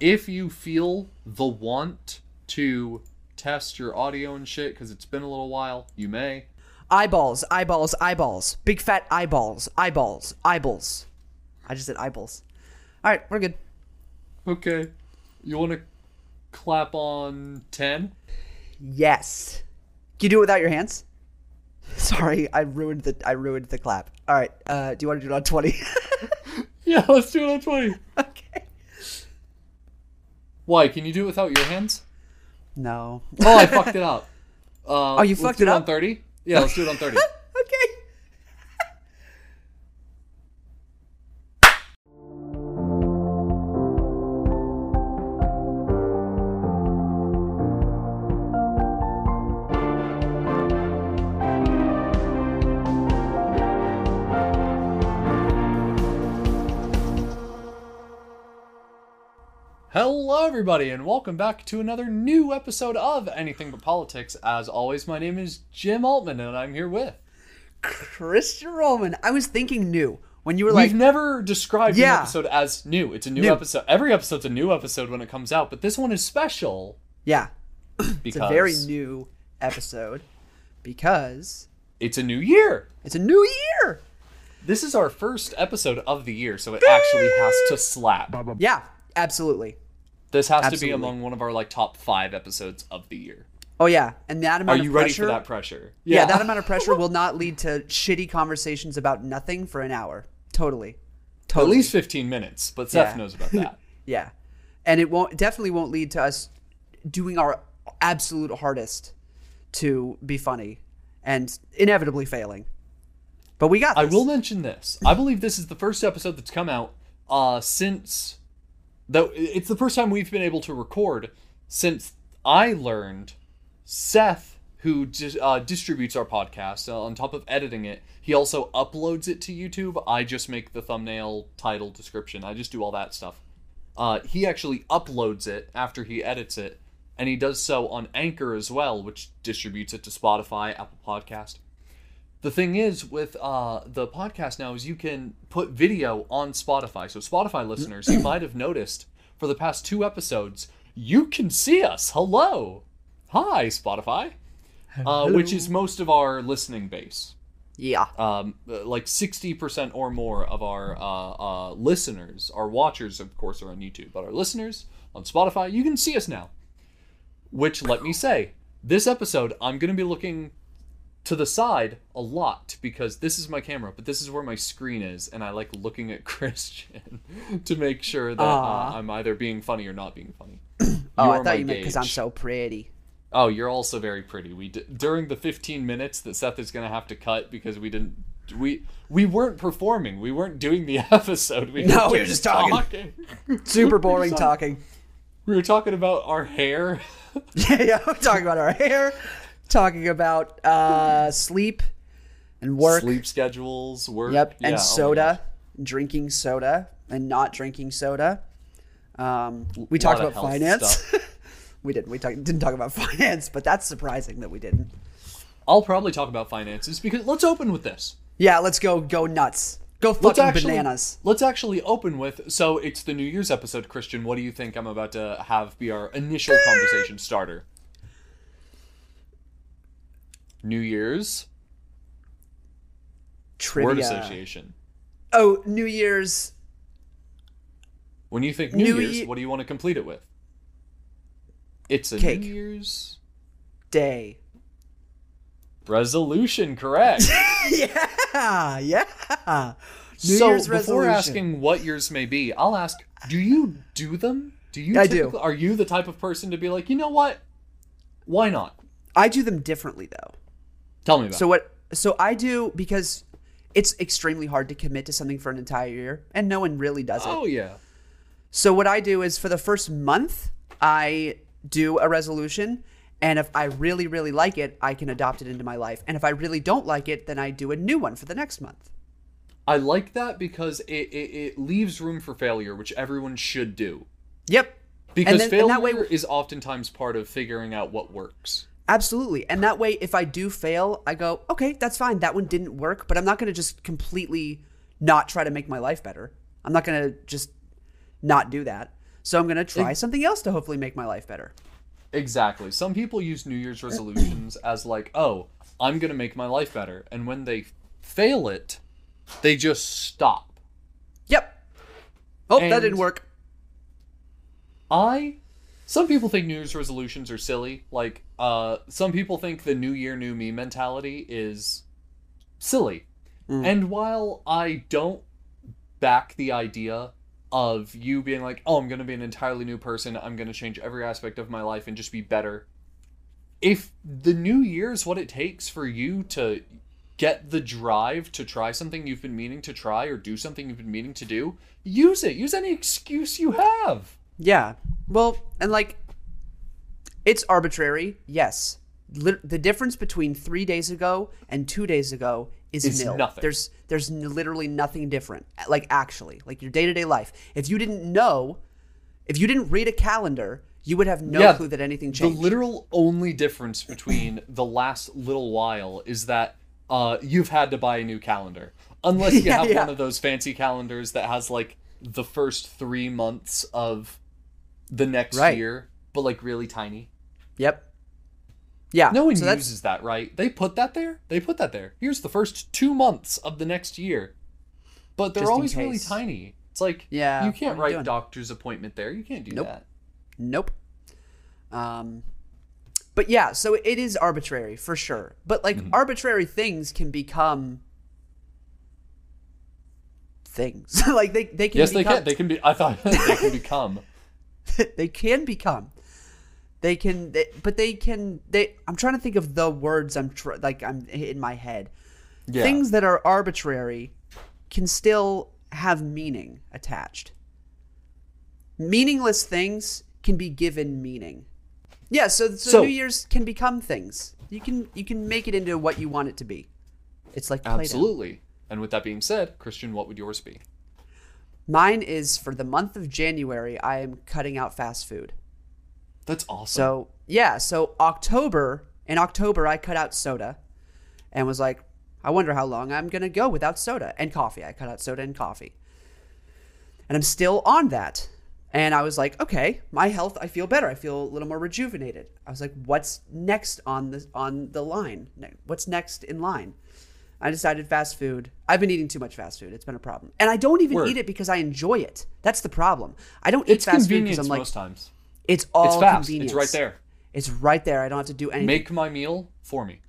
if you feel the want to test your audio and shit because it's been a little while, you may. Eyeballs, eyeballs, eyeballs. Big fat eyeballs, eyeballs, eyeballs. I just said eyeballs. All right, we're good. Okay. You want to clap on 10? Yes. Can you do it without your hands? Sorry, I ruined the I ruined the clap. All right. Uh, do you want to do it on twenty? Yeah, let's do it on 20. okay. Why? Can you do it without your hands? No. Oh, I fucked it up. Uh, Oh, you fucked do it on up? 30? Yeah, let's do it on 30. everybody, and welcome back to another new episode of Anything But Politics. As always, my name is Jim Altman, and I'm here with. Christian Roman. I was thinking new when you were like We've like, never described Yeah. an episode as new. It's a new, New. episode. Every episode's a new episode when it comes out, but this one is special yeah, because it's a very new episode because it's a new year. it's a new year. This is our first episode of the year, so it actually has to slap. Yeah, absolutely. This has to be among one of our like top five episodes of the year. Oh yeah, and that amount. Of Are you of pressure, ready for that pressure? Yeah. that amount of pressure will not lead to shitty conversations about nothing for an hour. Totally. At Totally. least 15 minutes, but Seth Yeah. knows about that. Yeah. And it won't definitely won't lead to us doing our absolute hardest to be funny and inevitably failing. But we got I will mention this. I believe this is the first episode that's come out uh, since though it's the first time we've been able to record since I learned Seth, who uh, distributes our podcast, uh, on top of editing it, he also uploads it to YouTube. I just make the thumbnail, title, description. I just do all that stuff. Uh, he actually uploads it after he edits it, and he does so on Anchor as well, which distributes it to Spotify, Apple Podcast. The thing is with uh, the podcast now is you can put video on Spotify. So Spotify listeners, you might have noticed for the past two episodes, you can see us. Hello, hi Spotify, uh, which is most of our listening base. Yeah. Um, like sixty percent or more of our uh, uh, listeners, our watchers, of course, are on YouTube, but our listeners on Spotify, you can see us now. Which, let me say, this episode, I'm going to be looking to the side a lot because this is my camera, but this is where my screen is, and I like looking at Christian to make sure that uh, I'm either being funny or not being funny. Oh, I thought you meant because I'm so pretty. Oh, you're also very pretty. We d- during the 15 minutes that Seth is gonna have to cut because we didn't we we weren't performing. We weren't doing the episode. We No, we were just talking. Super boring talking. We were talking about our hair. yeah, yeah. We're talking about our hair, talking about uh, sleep and work. sleep schedules, work. Yep, oh and my soda, drinking soda, and not drinking soda. Um, we talked about finance. we didn't. We talk, didn't talk about finance, but that's surprising that we didn't. I'll probably talk about finances because let's open with this. Yeah, let's go. Go nuts. Go Let's fucking actually bananas. let's actually open with so it's the New Year's episode, Christian. What do you think I'm about to have be our initial conversation starter? New Year's Trivia. word association. Oh, New Year's When you think New, New Year's, Ye- what do you want to complete it with? It's a Cake. New Year's Day. resolution, correct? yeah, yeah. New so Year's before resolution. asking what yours may be, I'll ask: Do you do them? Do you? I do. Are you the type of person to be like, you know what? Why not? I do them differently though. Tell me about. So it. what? So I do because it's extremely hard to commit to something for an entire year, and no one really does it. Oh yeah. So what I do is for the first month, I do a resolution, and if I really, really like it, I can adopt it into my life. And if I really don't like it, then I do a new one for the next month. I like that because it, it, it leaves room for failure, which everyone should do. Yep. Because then- failure way- is oftentimes part of figuring out what works. Absolutely. And that way, if I do fail, I go, okay, that's fine. That one didn't work, but I'm not going to just completely not try to make my life better. I'm not going to just not do that. So I'm going to try something else to hopefully make my life better. Exactly. Some people use New Year's resolutions as like, oh, I'm gonna make my life better, and when they fail it, they just stop. Yep. Oh, that didn't work. I some people think New Year's resolutions are silly. Like, uh, some people think the New Year, New Me mentality is silly. And while I don't back the idea of you being like, oh, I'm going to be an entirely new person, I'm going to change every aspect of my life and just be better. If the new year is what it takes for you to get the drive to try something you've been meaning to try or do something you've been meaning to do, use it. Use any excuse you have. Yeah. Well, and like, it's arbitrary, yes. Lit- the difference between three days ago and two days ago is It's nil. nothing. There's there's n- literally nothing different. Like actually, like your day to day life. If you didn't know, if you didn't read a calendar, you would have no Yeah, clue that anything changed. The literal only difference between the last little while is that uh, you've had to buy a new calendar. Unless you Yeah, have yeah. one of those fancy calendars that has like the first three months of the next Right. year, but like really tiny. yep. Yeah. No one so uses that, right? They put that there. They put that there. Here's the first two months of the next year, but they're always really tiny. It's like Yeah, you can't write doctor's appointment there. You can't do Nope. that. Nope. Um, but yeah, so it is arbitrary for sure. But like Mm-hmm. arbitrary things can become things. like they they can Yes, they can. They can be. I thought they can become. they can become. They can, they, but they can. They. I'm trying to think of the words. I'm tr- like I'm in my head. Yeah. Things that are arbitrary can still have meaning attached. Meaningless things can be given meaning. Yeah, so, so, So- New Year's can become things. You can you can make it into what you want it to be. It's like Play-Doh. Absolutely. And with that being said, Christian, what would yours be? Mine is for the month of January. I am cutting out fast food. That's awesome. So yeah, so October in October I cut out soda, and was like, I wonder how long I'm gonna go without soda and coffee. I cut out soda and coffee, and I'm still on that. And I was like, okay, my health, I feel better. I feel a little more rejuvenated. I was like, what's next on the on the line? What's next in line? I decided fast food. I've been eating too much fast food. It's been a problem, and I don't even Word. eat it because I enjoy it. That's the problem. I don't eat it's fast food because I'm like, most times. it's all It's fast. convenience. It's right there. It's right there. I don't have to do anything. Make my meal for me.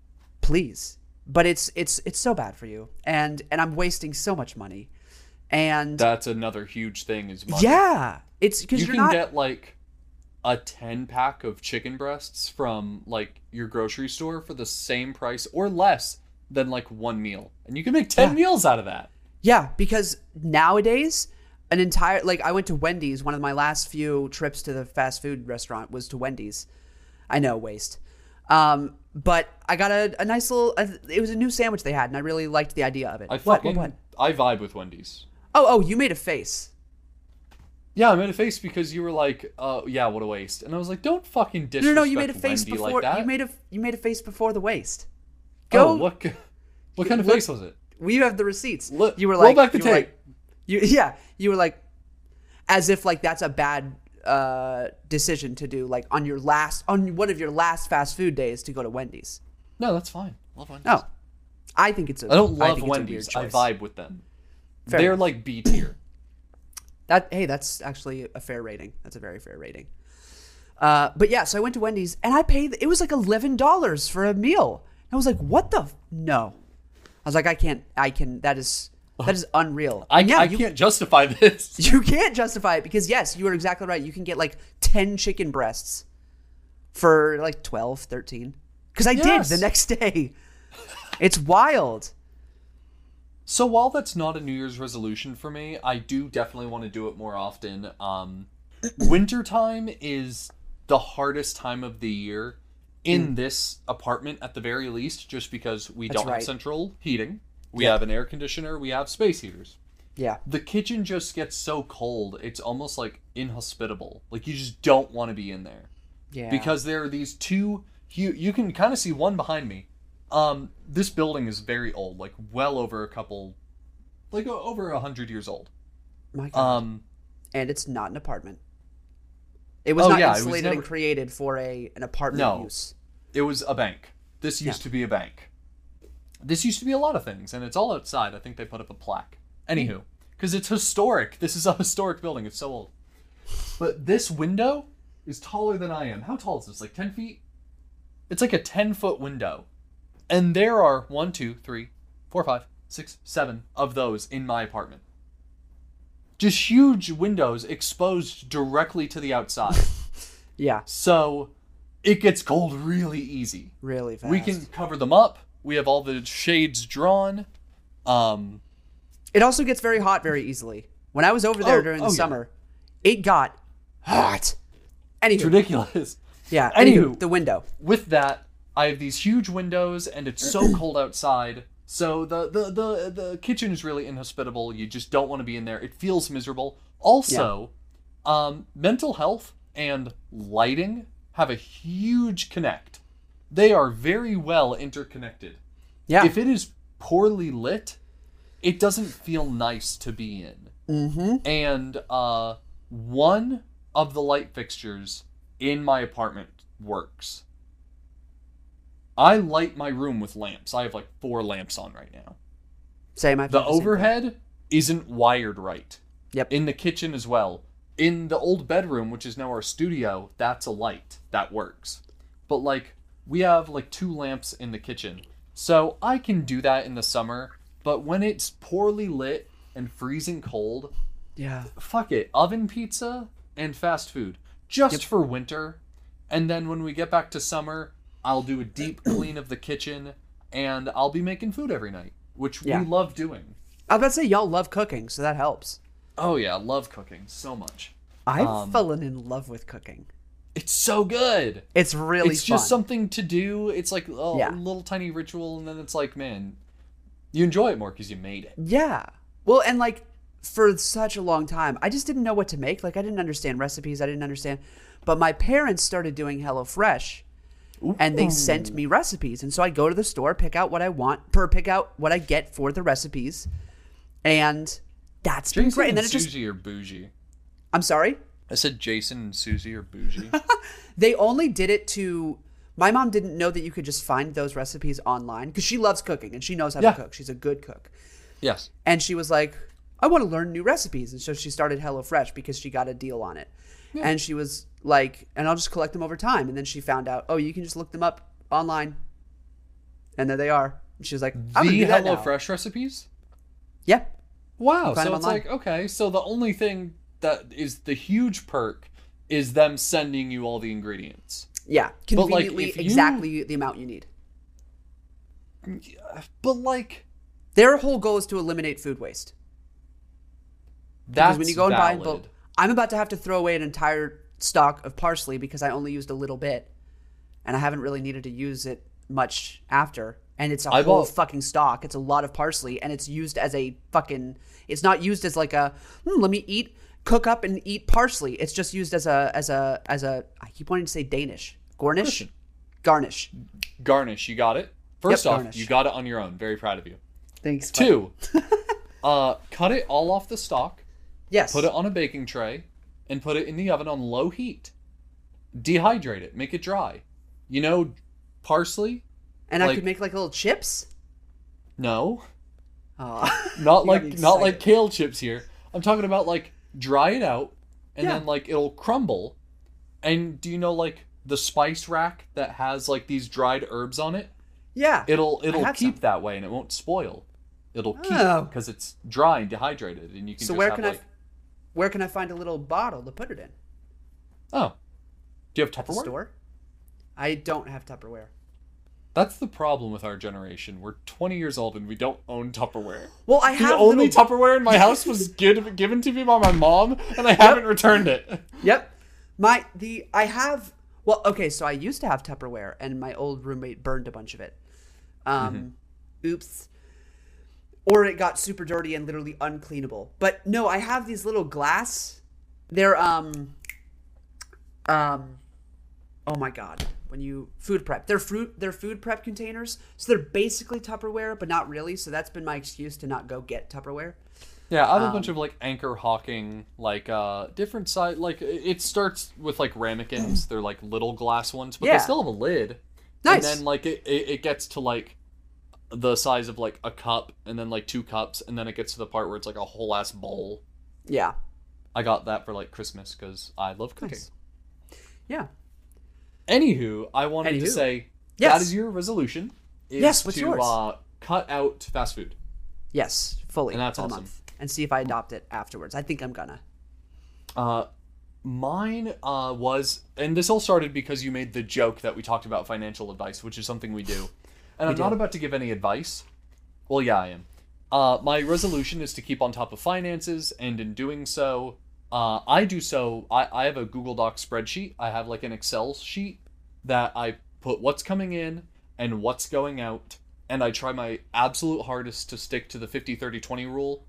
please. But it's it's it's so bad for you, and and I'm wasting so much money, and That's another huge thing is money. yeah, it's because You can not. get like a 10 pack of chicken breasts from like your grocery store for the same price or less than like one meal. And you can make 10 Yeah. meals out of that. Yeah, because nowadays, an entire like I went to Wendy's. One of my last few trips to the fast food restaurant was to Wendy's. I know waste, um, but I got a, a nice little. It was a new sandwich they had, and I really liked the idea of it. I What, what, fucking what? I vibe with Wendy's. Oh, oh, you made a face. Yeah, I made a face because you were like, uh, yeah, what a waste. And I was like, don't fucking disrespect no, no, you made a face Wendy before. like that. you made a you made a face before the waist. oh, Go. what, what kind of look- face was it? We have the receipts. Look- you were like, roll back the you were like- tape. you yeah, you were like, as if like that's a bad uh, decision to do, like on your last on one of your last fast food days to go to Wendy's. No, that's fine. Love Wendy's. No, I think it's a. I don't love think it's a Wendy's. I vibe with them. Fair They're enough. like B tier. That hey, that's actually a fair rating. That's a very fair rating. Uh, but yeah, so I went to Wendy's and I paid. It was like eleven dollars for a meal. I was like, "What the? F-? No." I was like, "I can't. I can. That is that is unreal." I, yeah, I you, can't justify this. You can't justify it because yes, you are exactly right. You can get like 10 chicken breasts for like 12, 13. Cuz I Yes. did the next day. It's wild. So while that's not a New Year's resolution for me, I do definitely want to do it more often. Um, wintertime is the hardest time of the year in this apartment at the very least, just because we Mm. That's don't right. have central heating. We Yeah. have an air conditioner, we have space heaters. Yeah. The kitchen just gets so cold, it's almost like inhospitable. Like you just don't want to be in there Yeah. because there are these two you you can kind of see one behind me um this building is very old like well over a couple like over a hundred years old my god. um and it's not an apartment. It was Oh, not yeah, insulated and created for a an apartment No. use. It was a bank. This used Yeah. to be a bank. This used to be a lot of things, and it's all outside. I think they put up a plaque. Anywho, mm. because it's historic. This is a historic building. It's so old. But this window is taller than I am. How tall is this? Like 10 feet? It's like a 10 foot window. And there are one, two, three, four, five, six, seven of those in my apartment. Just huge windows exposed directly to the outside. Yeah, so it gets cold really easy. really fast. We can cover them up. We have all the shades drawn. Um, It also gets very hot very easily. When I was over there Oh, during oh, the yeah. summer, it got hot. Anywho, it's ridiculous. yeah. Anywho. Anywho, the window. With that, I have these huge windows, and it's so cold outside. So the, the the the kitchen is really inhospitable. You just don't want to be in there. It feels miserable. Also, um, mental health and lighting have a huge connect. They are very well interconnected. Yeah. If it is poorly lit, it doesn't feel nice to be in. mm-hmm. And uh, one of the light fixtures in my apartment works. I light my room with lamps. I have like four lamps on right now. Same. I've The done same overhead isn't wired right. Yep. In the kitchen as well. In the old bedroom, which is now our studio, that's a light that works. But like we have like two lamps in the kitchen. So I can do that in the summer, but when it's poorly lit and freezing cold, Yeah. fuck it. Oven pizza and fast food just for winter. And then when we get back to summer, I'll do a deep clean of the kitchen and I'll be making food every night, which Yeah. we love doing. I was about to say y'all love cooking, so that helps. Oh yeah, love cooking so much. I've Um, fallen in love with cooking. It's so good. It's really it's fun. just something to do. It's like a Yeah. little tiny ritual, and then it's like, man, you enjoy it more because you made it. Yeah. Well, and like for such a long time, I just didn't know what to make. Like I didn't understand recipes. I didn't understand. But my parents started doing HelloFresh, and they sent me recipes. And so I'd go to the store, pick out what I want, or pick out what I get for the recipes, and that's been great. and, And then it just, Susie or bougie. I'm sorry, I said Jason and Susie are bougie. they only did it to. My mom didn't know that you could just find those recipes online because she loves cooking and she knows how Yeah. to cook. She's a good cook. yes. and she was like, I want to learn new recipes. And so she started HelloFresh because she got a deal on it. And she was like, and I'll just collect them over time. And then she found out, oh, you can just look them up online. And there they are. And she was like, I'm the that now. HelloFresh recipes. Yeah. Wow. So it's online. like okay. So the only thing that is the huge perk is them sending you all the ingredients. Yeah. like, Conveniently, you- exactly the amount you need. But like Their whole goal is to eliminate food waste. that's Because when you go and buy in valid. bulk, I'm about to have to throw away an entire stock of parsley because I only used a little bit, and I haven't really needed to use it much after. And it's a I whole bought- fucking stock. It's a lot of parsley, and it's used as a fucking. It's not used as like a hmm, let me eat, cook up and eat parsley. It's just used as a as a as a. I keep wanting to say Danish garnish, garnish. garnish. You got it. First Yep, off, garnish. you got it on your own. Very proud of you. Thanks. Two, uh, cut it all off the stalk. Yes. Put it on a baking tray, and put it in the oven on low heat. Dehydrate it. Make it dry. You know, parsley. and I could make like little chips. No, Oh. not You got me like not like kale chips here. I'm talking about like dry it out and Yeah. then like it'll crumble. And do you know like the spice rack that has like these dried herbs on it? yeah. It'll it'll keep some. that way and it won't spoil. It'll keep Oh. because it's dry and dehydrated and you can So just where have can like I where can I find a little bottle to put it in? Oh. Do you have Tupperware? store? I don't have Tupperware. That's the problem with our generation. We're 20 years old and we don't own Tupperware. Well, I have The only little... Tupperware in my house was given given to me by my mom, and I haven't returned it. Yep. My the I have well, okay, so I used to have Tupperware and my old roommate burned a bunch of it. Um Mm-hmm. oops. Or it got super dirty and literally uncleanable. But no, I have these little glass. They're um um oh my god. When you food prep. They're fruit they're food prep containers. So they're basically Tupperware, but not really. So that's been my excuse to not go get Tupperware. Yeah, I have a bunch of like Anchor Hocking, like uh different size Like it it starts with like ramekins. They're like little glass ones, but Yeah. they still have a lid. Nice. And then like it, it it gets to like the size of like a cup, and then like two cups, and then it gets to the part where it's like a whole ass bowl. Yeah. I got that for like Christmas because I love cooking. Nice. Yeah. Anywho, I wanted to say Yes. that is your resolution. Is Yes, what's to yours? uh cut out fast food. Yes, fully. And that's for awesome. month. And see if I adopt it afterwards. I think I'm gonna. Uh, mine uh, was, and this all started because you made the joke that we talked about financial advice, which is something we do. And I'm do. not about to give any advice. Well, yeah, I am. Uh, my resolution is to keep on top of finances, and in doing so, uh, I do so. I, I have a Google Doc spreadsheet. I have like an Excel sheet that I put what's coming in and what's going out, and I try my absolute hardest to stick to the 50 30 20 rule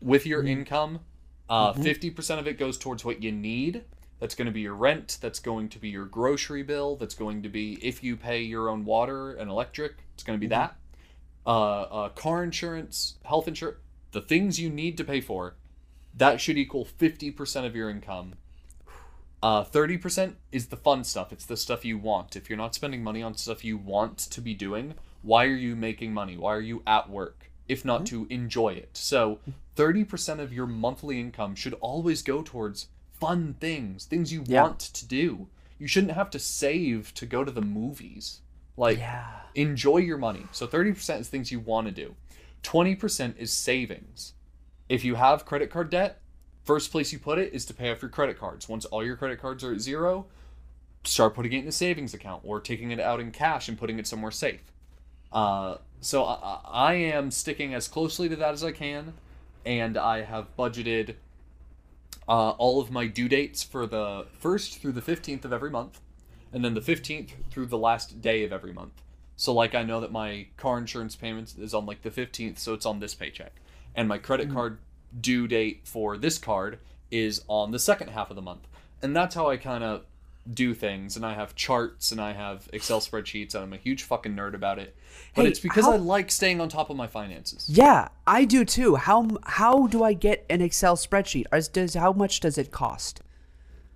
with your income. Uh, 50% of it goes towards what you need. That's going to be your rent. That's going to be your grocery bill. That's going to be if you pay your own water and electric. It's going to be that. Uh, uh, car insurance, health insurance, the things you need to pay for. That should equal 50% of your income. Uh, 30% is the fun stuff. It's the stuff you want. If you're not spending money on stuff you want to be doing, why are you making money? Why are you at work? If not to enjoy it. So, 30% of your monthly income should always go towards fun things, things you Yeah. want to do. You shouldn't have to save to go to the movies. Like, Yeah. enjoy your money. So 30% is things you want to do. 20% is savings. If you have credit card debt, first place you put it is to pay off your credit cards. Once all your credit cards are at zero, start putting it in a savings account or taking it out in cash and putting it somewhere safe. Uh, so I, I I am sticking as closely to that as I can, and I have budgeted uh, all of my due dates for the first through the 15th of every month, and then the 15th through the last day of every month. So, like, I know that my car insurance payment is on like the 15th, so it's on this paycheck, and my credit card due date for this card is on the second half of the month, and that's how I kind of do things. And I have charts and I have Excel spreadsheets, and I'm a huge fucking nerd about it. But Hey, it's because how- I like staying on top of my finances. Yeah, I do too. How how do I get an Excel spreadsheet? Or does how much does it cost?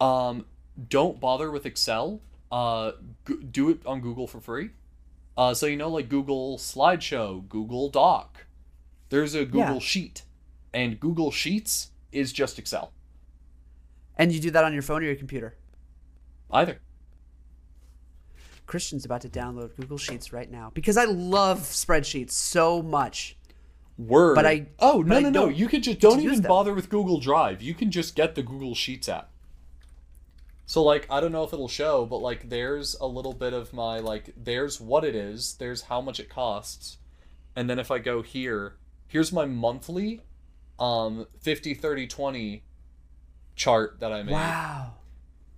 Um, don't bother with Excel. Uh, g- do it on Google for free. Uh, so you know, like Google Slideshow, Google Doc. There's a Google Yeah. Sheet, and Google Sheets is just Excel. And you do that on your phone or your computer? Either. Christian's about to download Google Sheets right now because I love spreadsheets so much. Word. But I- oh but no I no no! You could just don't even bother with Google Drive. You can just get the Google Sheets app. So like I don't know if it'll show, but like there's a little bit of my like there's what it is, there's how much it costs, and then if I go here, here's my monthly, um 50 30 20 chart that I made. Wow.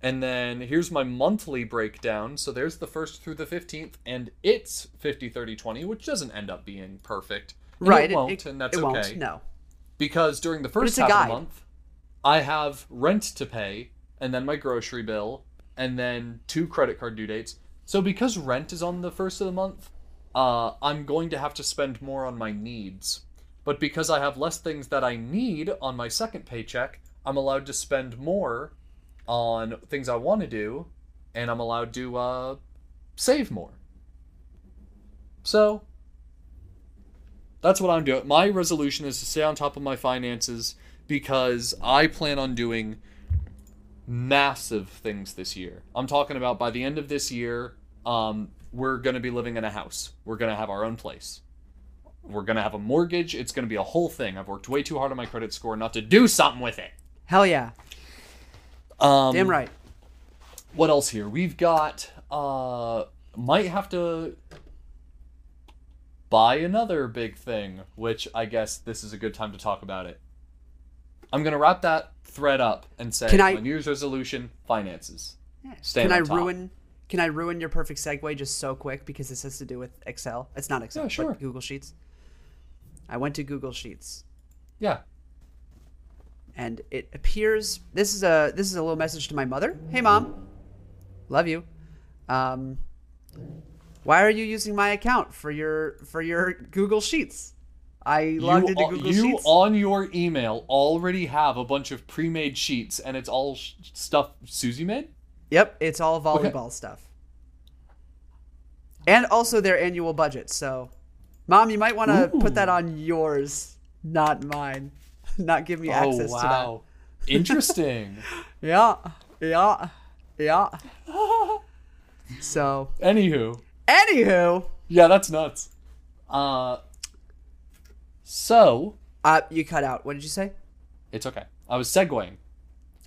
And then here's my monthly breakdown. So there's the first through the 15th, and it's 50, 30, 20, which doesn't end up being perfect. And Right. It won't, and that's it okay. won't. No. Because during the first half of the month, I have rent to pay, and then my grocery bill, and then two credit card due dates. So because rent is on the first of the month, uh, I'm going to have to spend more on my needs. But because I have less things that I need on my second paycheck, I'm allowed to spend more on things I want to do, and I'm allowed to uh, save more. So, that's what I'm doing. My resolution is to stay on top of my finances because I plan on doing massive things this year. I'm talking about by the end of this year, um, we're going to be living in a house. We're going to have our own place. We're going to have a mortgage. It's going to be a whole thing. I've worked way too hard on my credit score not to do something with it. Hell yeah. Um, Damn right. what else here? We've got uh might have to buy another big thing, which I guess this is a good time to talk about it. I'm gonna wrap that thread up and say I- my New Year's resolution: finances. Staying Can I top. ruin? Can I ruin your perfect segue just so quick because this has to do with Excel? It's not Excel, Yeah, sure. but Google Sheets. I went to Google Sheets Yeah. And it appears this is a this is a little message to my mother. Hey mom, love you. Um, why are you using my account for your for your Google Sheets? I logged you, into Google you Sheets. You on your email already have a bunch of pre-made sheets, and it's all sh- stuff Susie made. Yep, it's all volleyball stuff. And also their annual budget. So, mom, you might want to put that on yours, not mine. Not give me access oh to that. wow, interesting. Yeah, yeah, yeah. so, Anywho, anywho, yeah, that's nuts. Uh, so uh, you cut out. What did you say? it's okay. I was segueing.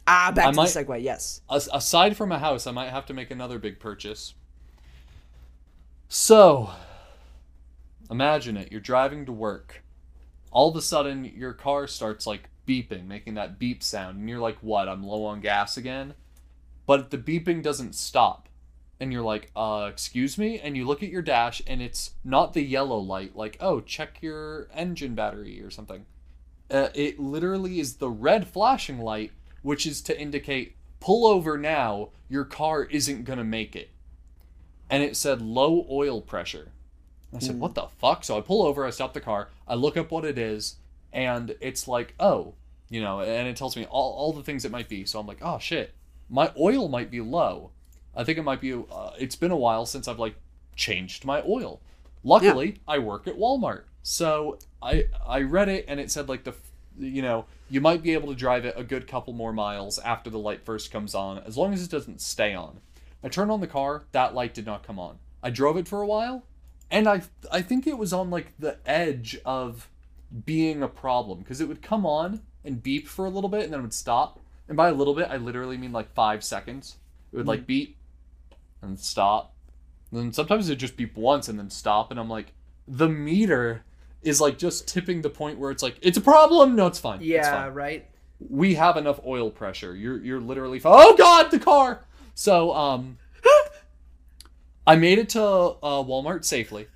Ah, back I to might- the segue. Yes. Aside from a house, I might have to make another big purchase. So, imagine it. You're driving to work. All of a sudden, your car starts like beeping, making that beep sound, and you're like, "What? I'm low on gas again." But the beeping doesn't stop, and you're like, "Uh, excuse me." And you look at your dash, and it's not the yellow light, like, "Oh, check your engine battery" or something. Uh, it literally is the red flashing light, which is to indicate pull over now, your car isn't gonna make it. And it said low oil pressure. I said, what the fuck? So I pull over, I stop the car, I look up what it is, and it's like, oh, you know, and it tells me all, all the things it might be. So I'm like, oh shit, my oil might be low. I think it might be, uh, it's been a while since I've like changed my oil. Luckily, I work at Walmart. So I I read it and it said like the you know, you might be able to drive it a good couple more miles after the light first comes on as long as it doesn't stay on. I turned on the car, that light did not come on. I drove it for a while and I I think it was on like the edge of being a problem because it would come on and beep for a little bit and then it would stop. And by a little bit, I literally mean like 5 seconds. It would like beep and stop and then sometimes it just beep once and then stop, and I'm like, the meter is like just tipping the point where it's like, it's a problem. No, it's fine. Yeah, It's fine. right. We have enough oil pressure. You're you're literally fine. Oh God, the car. So um, I made it to uh, Walmart safely,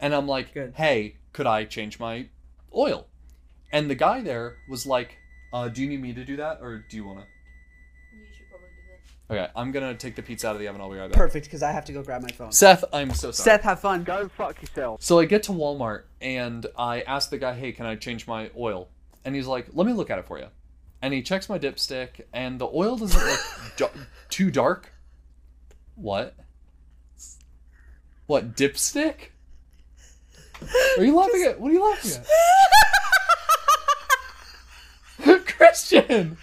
and I'm like, Good. hey, could I change my oil? And the guy there was like, uh, do you need me to do that, or do you wanna? You should probably do that. Okay, I'm gonna take the pizza out of the oven. I'll be right back. Perfect, because I have to go grab my phone. Seth, I'm so sorry. Seth, have fun. Go fuck yourself. So I get to Walmart and I ask the guy, "Hey, can I change my oil?" And he's like, "Let me look at it for you." And he checks my dipstick, and the oil doesn't look da- too dark. What? What dipstick? Are you laughing at? What are you laughing at? Christian.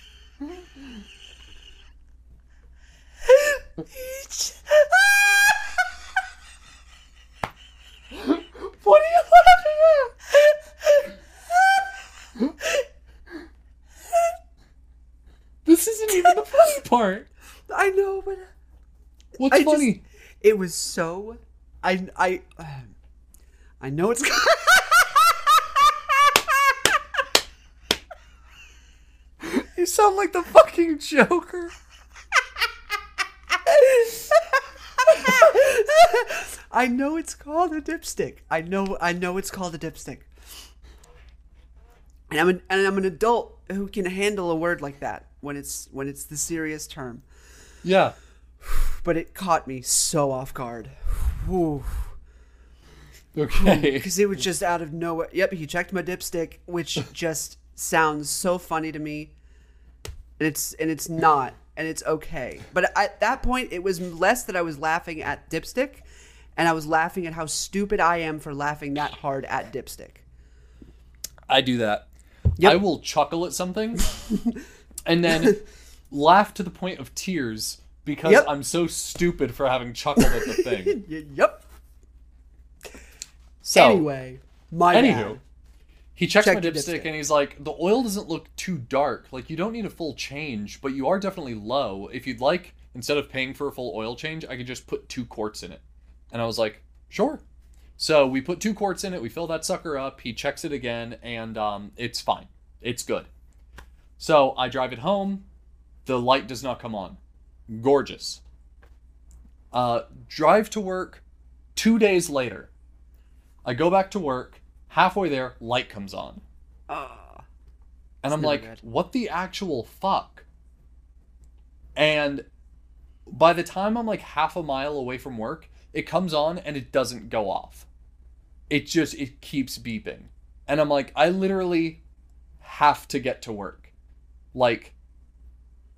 What are you laughing at? This isn't even the funny part. I know, but What's I just- funny? it was so. I I I know it's. You sound like the fucking Joker. I know it's called a dipstick. I know I know it's called a dipstick. And I'm an, and I'm an adult who can handle a word like that when it's when it's the serious term. Yeah. But it caught me so off guard. Whew. Okay. Hmm, because it was just out of nowhere. Yep, he checked my dipstick, which just sounds so funny to me. And it's and it's not, and it's okay. But at that point, it was less that I was laughing at dipstick, and I was laughing at how stupid I am for laughing that hard at dipstick. I do that. Yep. I will chuckle at something and then laugh to the point of tears because Yep. I'm so stupid for having chuckled at the thing. Yep. So, anyway, my anywho, bad. he checks Check my dipstick dipstick. and he's like, the oil doesn't look too dark. Like, you don't need a full change, but you are definitely low. If you'd like, instead of paying for a full oil change, I could just put two quarts in it. And I was like, sure. So we put two quarts in it, we fill that sucker up, he checks it again, and um, it's fine. It's good. So I drive it home, the light does not come on. Gorgeous. Uh, drive to work two days later. I go back to work, halfway there, light comes on. Ah. And I'm like, good. what the actual fuck? And by the time I'm like half a mile away from work, it comes on and it doesn't go off. It just it keeps beeping. And I'm like, I literally have to get to work. Like,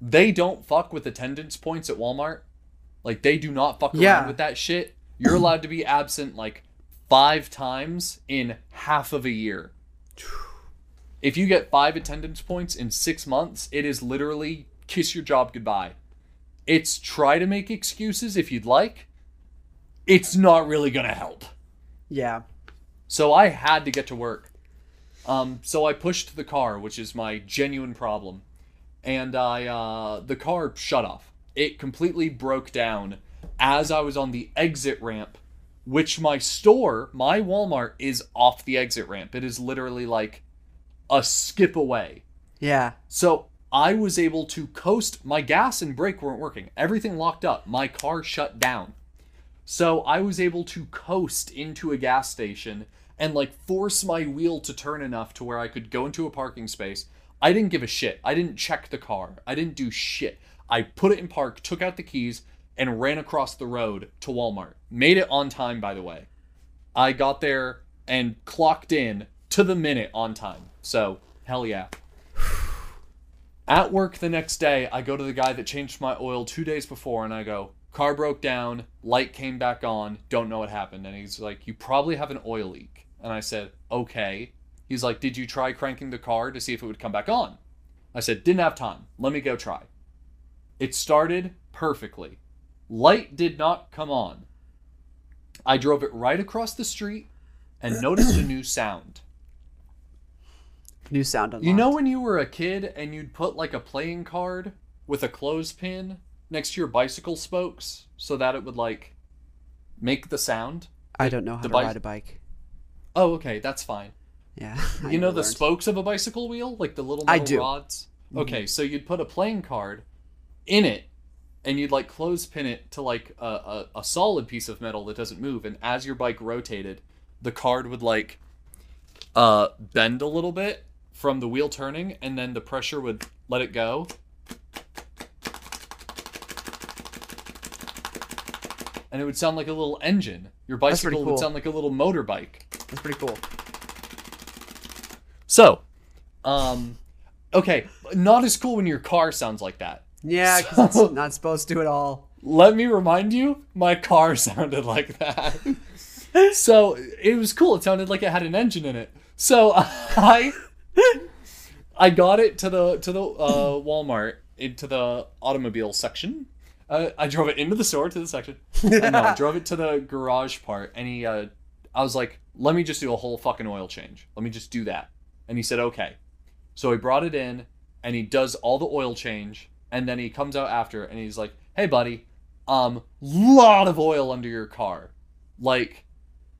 they don't fuck with attendance points at Walmart. Like, they do not fuck Yeah. around with that shit. You're allowed to be absent like five times in half of a year. If you get five attendance points in six months, it is literally kiss your job goodbye. It's try to make excuses if you'd like. It's not really gonna help. Yeah. So I had to get to work. Um, so I pushed the car, which is my genuine problem, and I uh, the car shut off. It completely broke down as I was on the exit ramp, which my store, my Walmart, is off the exit ramp. It is literally like a skip away. Yeah. So I was able to coast. My gas and brake weren't working. Everything locked up. My car shut down. So I was able to coast into a gas station and like force my wheel to turn enough to where I could go into a parking space. I didn't give a shit. I didn't check the car. I didn't do shit. I put it in park, took out the keys, and ran across the road to Walmart. Made it on time, by the way. I got there and clocked in to the minute on time. So, hell yeah. At work the next day, I go to the guy that changed my oil two days before and I go, car broke down, light came back on, don't know what happened. And he's like, you probably have an oil leak. And I said, okay. He's like, did you try cranking the car to see if it would come back on? I said, didn't have time. Let me go try. It started perfectly. Light did not come on. I drove it right across the street and noticed a new sound. New sound unlocked. You know when you were a kid and you'd put like a playing card with a clothespin next to your bicycle spokes so that it would like make the sound? I don't know how to bike- ride a bike. Oh, okay, that's fine. Yeah. I you know the learned. spokes of a bicycle wheel, like the little I metal do. Mm-hmm. rods. Okay, so you'd put a playing card in it, and you'd like clothespin it to like a, a, a solid piece of metal that doesn't move. And as your bike rotated, the card would like uh, bend a little bit from the wheel turning, and then the pressure would let it go. And it would sound like a little engine. Your bicycle would sound like a little motorbike. That's pretty cool. So, um, okay, not as cool when your car sounds like that. Yeah, because So- it's not supposed to at all. Let me remind you, my car sounded like that. so it was cool. It sounded like it had an engine in it. So I, I got it to the to the uh, Walmart into the automobile section. Uh, I drove it into the store to the section. No, I drove it to the garage part, and he, uh, I was like, "Let me just do a whole fucking oil change. Let me just do that." And he said, "Okay." So he brought it in, and he does all the oil change, and then he comes out after, and he's like, "Hey, buddy, um, lot of oil under your car, like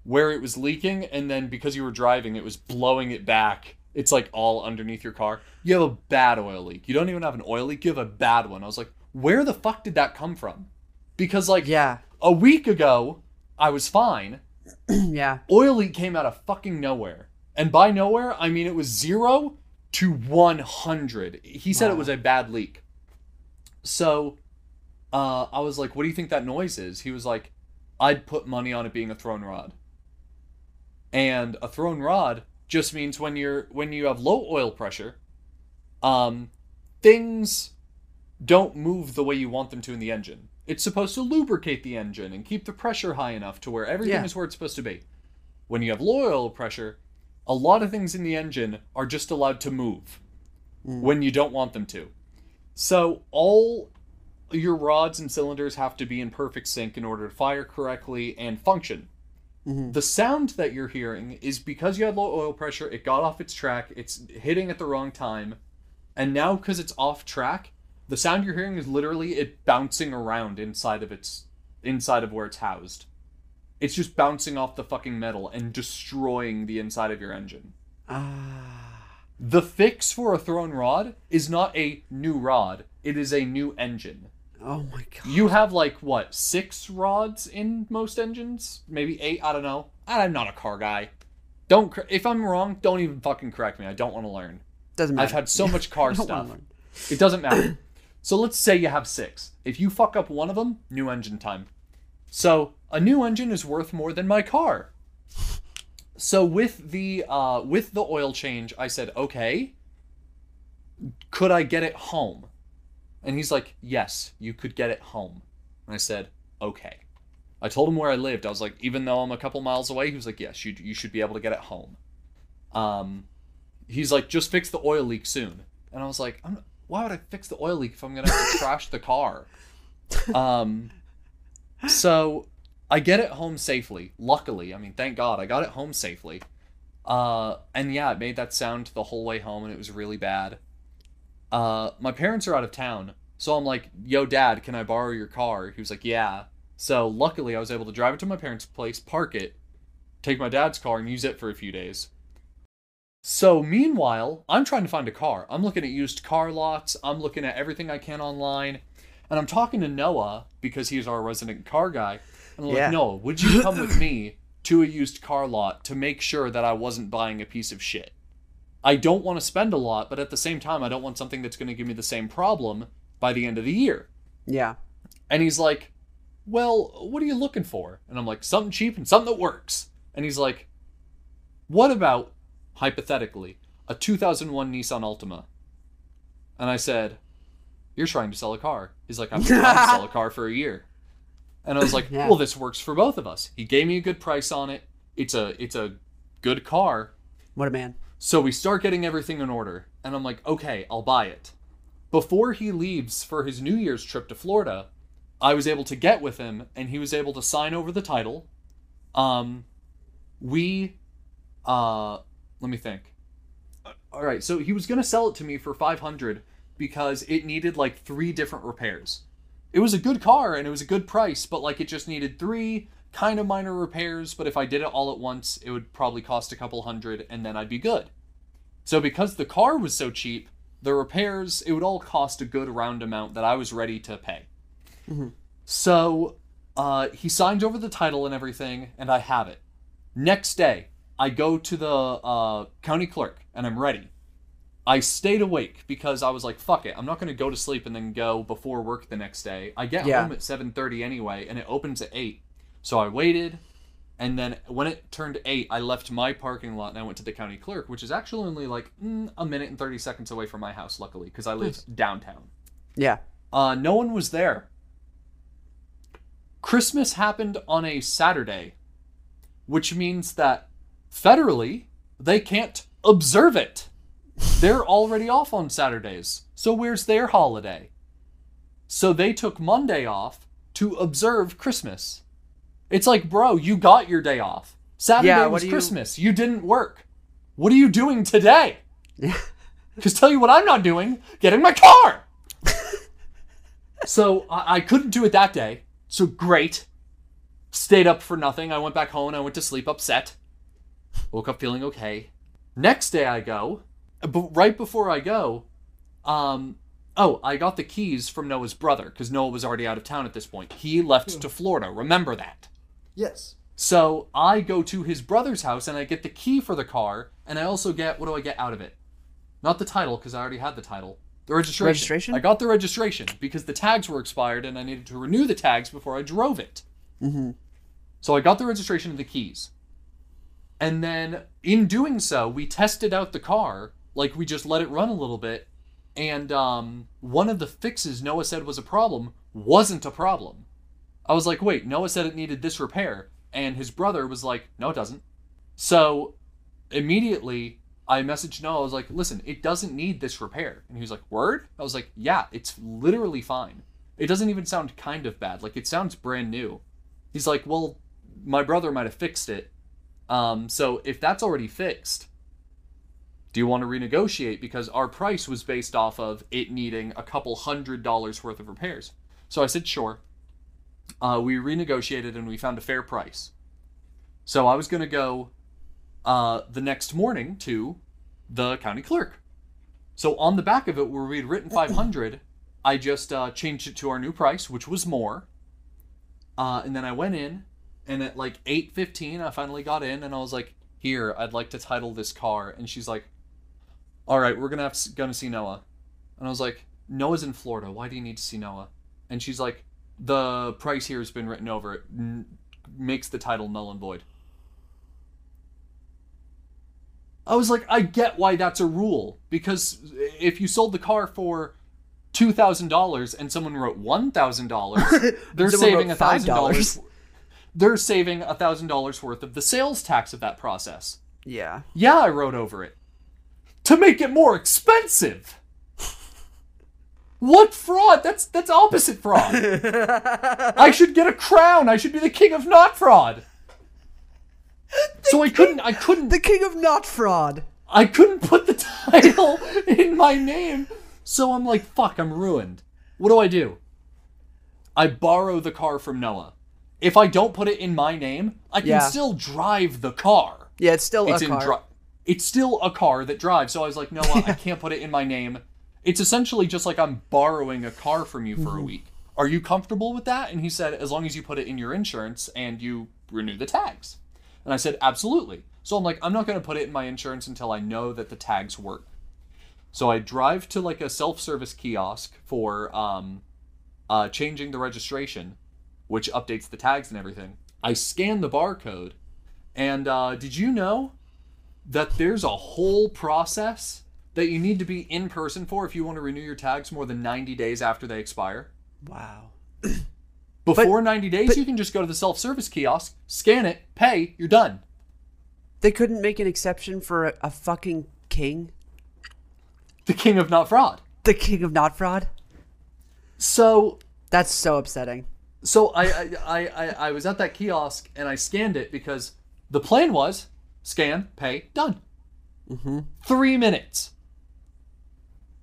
where it was leaking, and then because you were driving, it was blowing it back. It's like all underneath your car. You have a bad oil leak. You don't even have an oil leak. You have a bad one." I was like, "Where the fuck did that come from?" Because like Yeah. a week ago, I was fine. yeah. Oil leak came out of fucking nowhere. And by nowhere, I mean it was zero to 100. He said it was a bad leak. So uh, I was like, what do you think that noise is? He was like, I'd put money on it being a thrown rod. And a thrown rod just means when you're when you have low oil pressure, um, things don't move the way you want them to in the engine. It's supposed to lubricate the engine and keep the pressure high enough to where everything Yeah. is where it's supposed to be. When you have low oil pressure, a lot of things in the engine are just allowed to move hmm. when you don't want them to. So all your rods and cylinders have to be in perfect sync in order to fire correctly and function. Mm-hmm. The sound that you're hearing is because you had low oil pressure, it got off its track, it's hitting at the wrong time, and now because it's off track, the sound you're hearing is literally it bouncing around inside of its inside of where it's housed. It's just bouncing off the fucking metal and destroying the inside of your engine. Ah. The fix for a thrown rod is not a new rod, it is a new engine. oh my god. You have like what, six rods in most engines? Maybe eight, I don't know. I'm not a car guy. Don't cor- if I'm wrong, don't even fucking correct me. I don't want to learn. Doesn't matter. I've had so much car I don't wanna stuff. It doesn't matter. so let's say you have six. If you fuck up one of them, new engine time. So a new engine is worth more than my car. so with the uh with the oil change, I said, "Okay, could I get it home?" And he's like, "Yes, you could get it home." And I said, "Okay." I told him where I lived. I was like, even though I'm a couple miles away, he was like, "Yes, you you should be able to get it home." Um, he's like, "Just fix the oil leak soon." And I was like, I'm, "Why would I fix the oil leak if I'm gonna have to trash the car?" Um, so I get it home safely. Luckily, I mean, thank God, I got it home safely. Uh, and yeah, it made that sound the whole way home, and it was really bad. Uh, my parents are out of town, so I'm like, "Yo, Dad, can I borrow your car?" He was like, "Yeah." So luckily, I was able to drive it to my parents' place, park it, take my dad's car, and use it for a few days. So meanwhile, I'm trying to find a car. I'm looking at used car lots. I'm looking at everything I can online, and I'm talking to Noah because he's our resident car guy. And I'm Yeah. like, Noah, would you come with me to a used car lot to make sure that I wasn't buying a piece of shit? I don't want to spend a lot, but at the same time, I don't want something that's going to give me the same problem by the end of the year. Yeah. And he's like, Well, what are you looking for? And I'm like, Something cheap and something that works. And he's like, What about, hypothetically, a 2001 Nissan Altima? And I said, You're trying to sell a car. He's like, I've been trying to sell a car for a year. And I was like, Yeah. Well, this works for both of us. He gave me a good price on it. It's a it's a good car. What a man. So we start getting everything in order, and I'm like, okay, I'll buy it. Before he leaves for his New Year's trip to Florida, I was able to get with him, and he was able to sign over the title. Um, we, uh, let me think. All right, so he was gonna sell it to me for 500 because it needed like three different repairs. It was a good car and it was a good price, but like it just needed three kind of minor repairs. But if I did it all at once, it would probably cost a couple hundred and then I'd be good. So because the car was so cheap, the repairs, it would all cost a good round amount that I was ready to pay. So uh, he signs over the title and everything, and I have it. Next day, I go to the uh, county clerk and I'm ready. I stayed awake because I was like, "Fuck it, I'm not going to go to sleep and then go before work the next day." I get Yeah. home at 7:30 anyway, and it opens at eight. So I waited, and then when it turned eight, I left my parking lot and I went to the county clerk, which is actually only like mm, a minute and 30 seconds away from my house, luckily, because I live downtown. Yeah. Uh, no one was there. Christmas happened on a Saturday, which means that federally they can't observe it. They're already off on Saturdays. So where's their holiday? So they took Monday off to observe Christmas. It's like, bro, you got your day off. Saturday Yeah, was do you- Christmas. You didn't work. What are you doing today? Because tell you what I'm not doing, getting my car. so I, I couldn't do it that day. So great. Stayed up for nothing. I went back home and I went to sleep upset. Woke up feeling okay. Next day I go, but right before I go, um, oh, I got the keys from Noah's brother because Noah was already out of town at this point. He left to Florida. Remember that. Yes. So I go to his brother's house and I get the key for the car, and I also get what do I get out of it? Not the title because I already had the title. The registration. Registration? I got the registration because the tags were expired and I needed to renew the tags before I drove it. Mm-hmm. So I got the registration and the keys. And then in doing so, we tested out the car, like we just let it run a little bit, and um, one of the fixes Noah said was a problem wasn't a problem. I was like, wait, Noah said it needed this repair, and his brother was like, no, it doesn't. So immediately I messaged Noah, I was like, listen, it doesn't need this repair. And he was like, word? I was like, yeah, it's literally fine. It doesn't even sound kind of bad. Like, it sounds brand new. He's like, well, my brother might have fixed it. Um, so if that's already fixed, do you want to renegotiate? Because our price was based off of it needing a couple hundred dollars worth of repairs. So I said, sure. Uh, we renegotiated and we found a fair price. So I was going to go uh, the next morning to the county clerk. So on the back of it, where we'd written 500, I just uh, changed it to our new price, which was more. Uh, and then I went in, and at like 8:15, I finally got in, and I was like, "Here, I'd like to title this car." And she's like, "All right, we're gonna have to, gonna see Noah." And I was like, "Noah's in Florida. Why do you need to see Noah?" And she's like, "The price here has been written over. It n- makes the title null and void." I was like, I get why that's a rule because if you sold the car for two thousand dollars and someone wrote one thousand dollars, they're saving a thousand $5. dollars. They're saving a thousand dollars worth of the sales tax of that process. Yeah. Yeah, I wrote over it to make it more expensive. What fraud? That's that's opposite fraud. I should get a crown. I should be the king of not fraud. So I couldn't I couldn't The king of not fraud. I couldn't put the title in my name. So I'm like, fuck, I'm ruined. What do I do? I borrow the car from Noah. If I don't put it in my name, I can Yeah. still drive the car. Yeah, it's still It's a in car. dri- It's still a car that drives. So I was like, Noah, I can't put it in my name. It's essentially just like I'm borrowing a car from you for Mm-hmm. a week. Are you comfortable with that? And he said, as long as you put it in your insurance and you renew the tags. And I said, absolutely. So I'm like, I'm not going to put it in my insurance until I know that the tags work. So I drive to like a self-service kiosk for um, uh, changing the registration, which updates the tags and everything. I scan the barcode, and uh, did you know that there's a whole process that you need to be in person for if you want to renew your tags more than 90 days after they expire? Wow. Before 90 days, but- you can just go to the self-service kiosk, scan it, pay, you're done. They couldn't make an exception for a, a fucking king? The king of not fraud. The king of not fraud? So That's so upsetting. so I, I I I I was at that kiosk and I scanned it because the plan was scan, pay, done. Mm-hmm. Three minutes.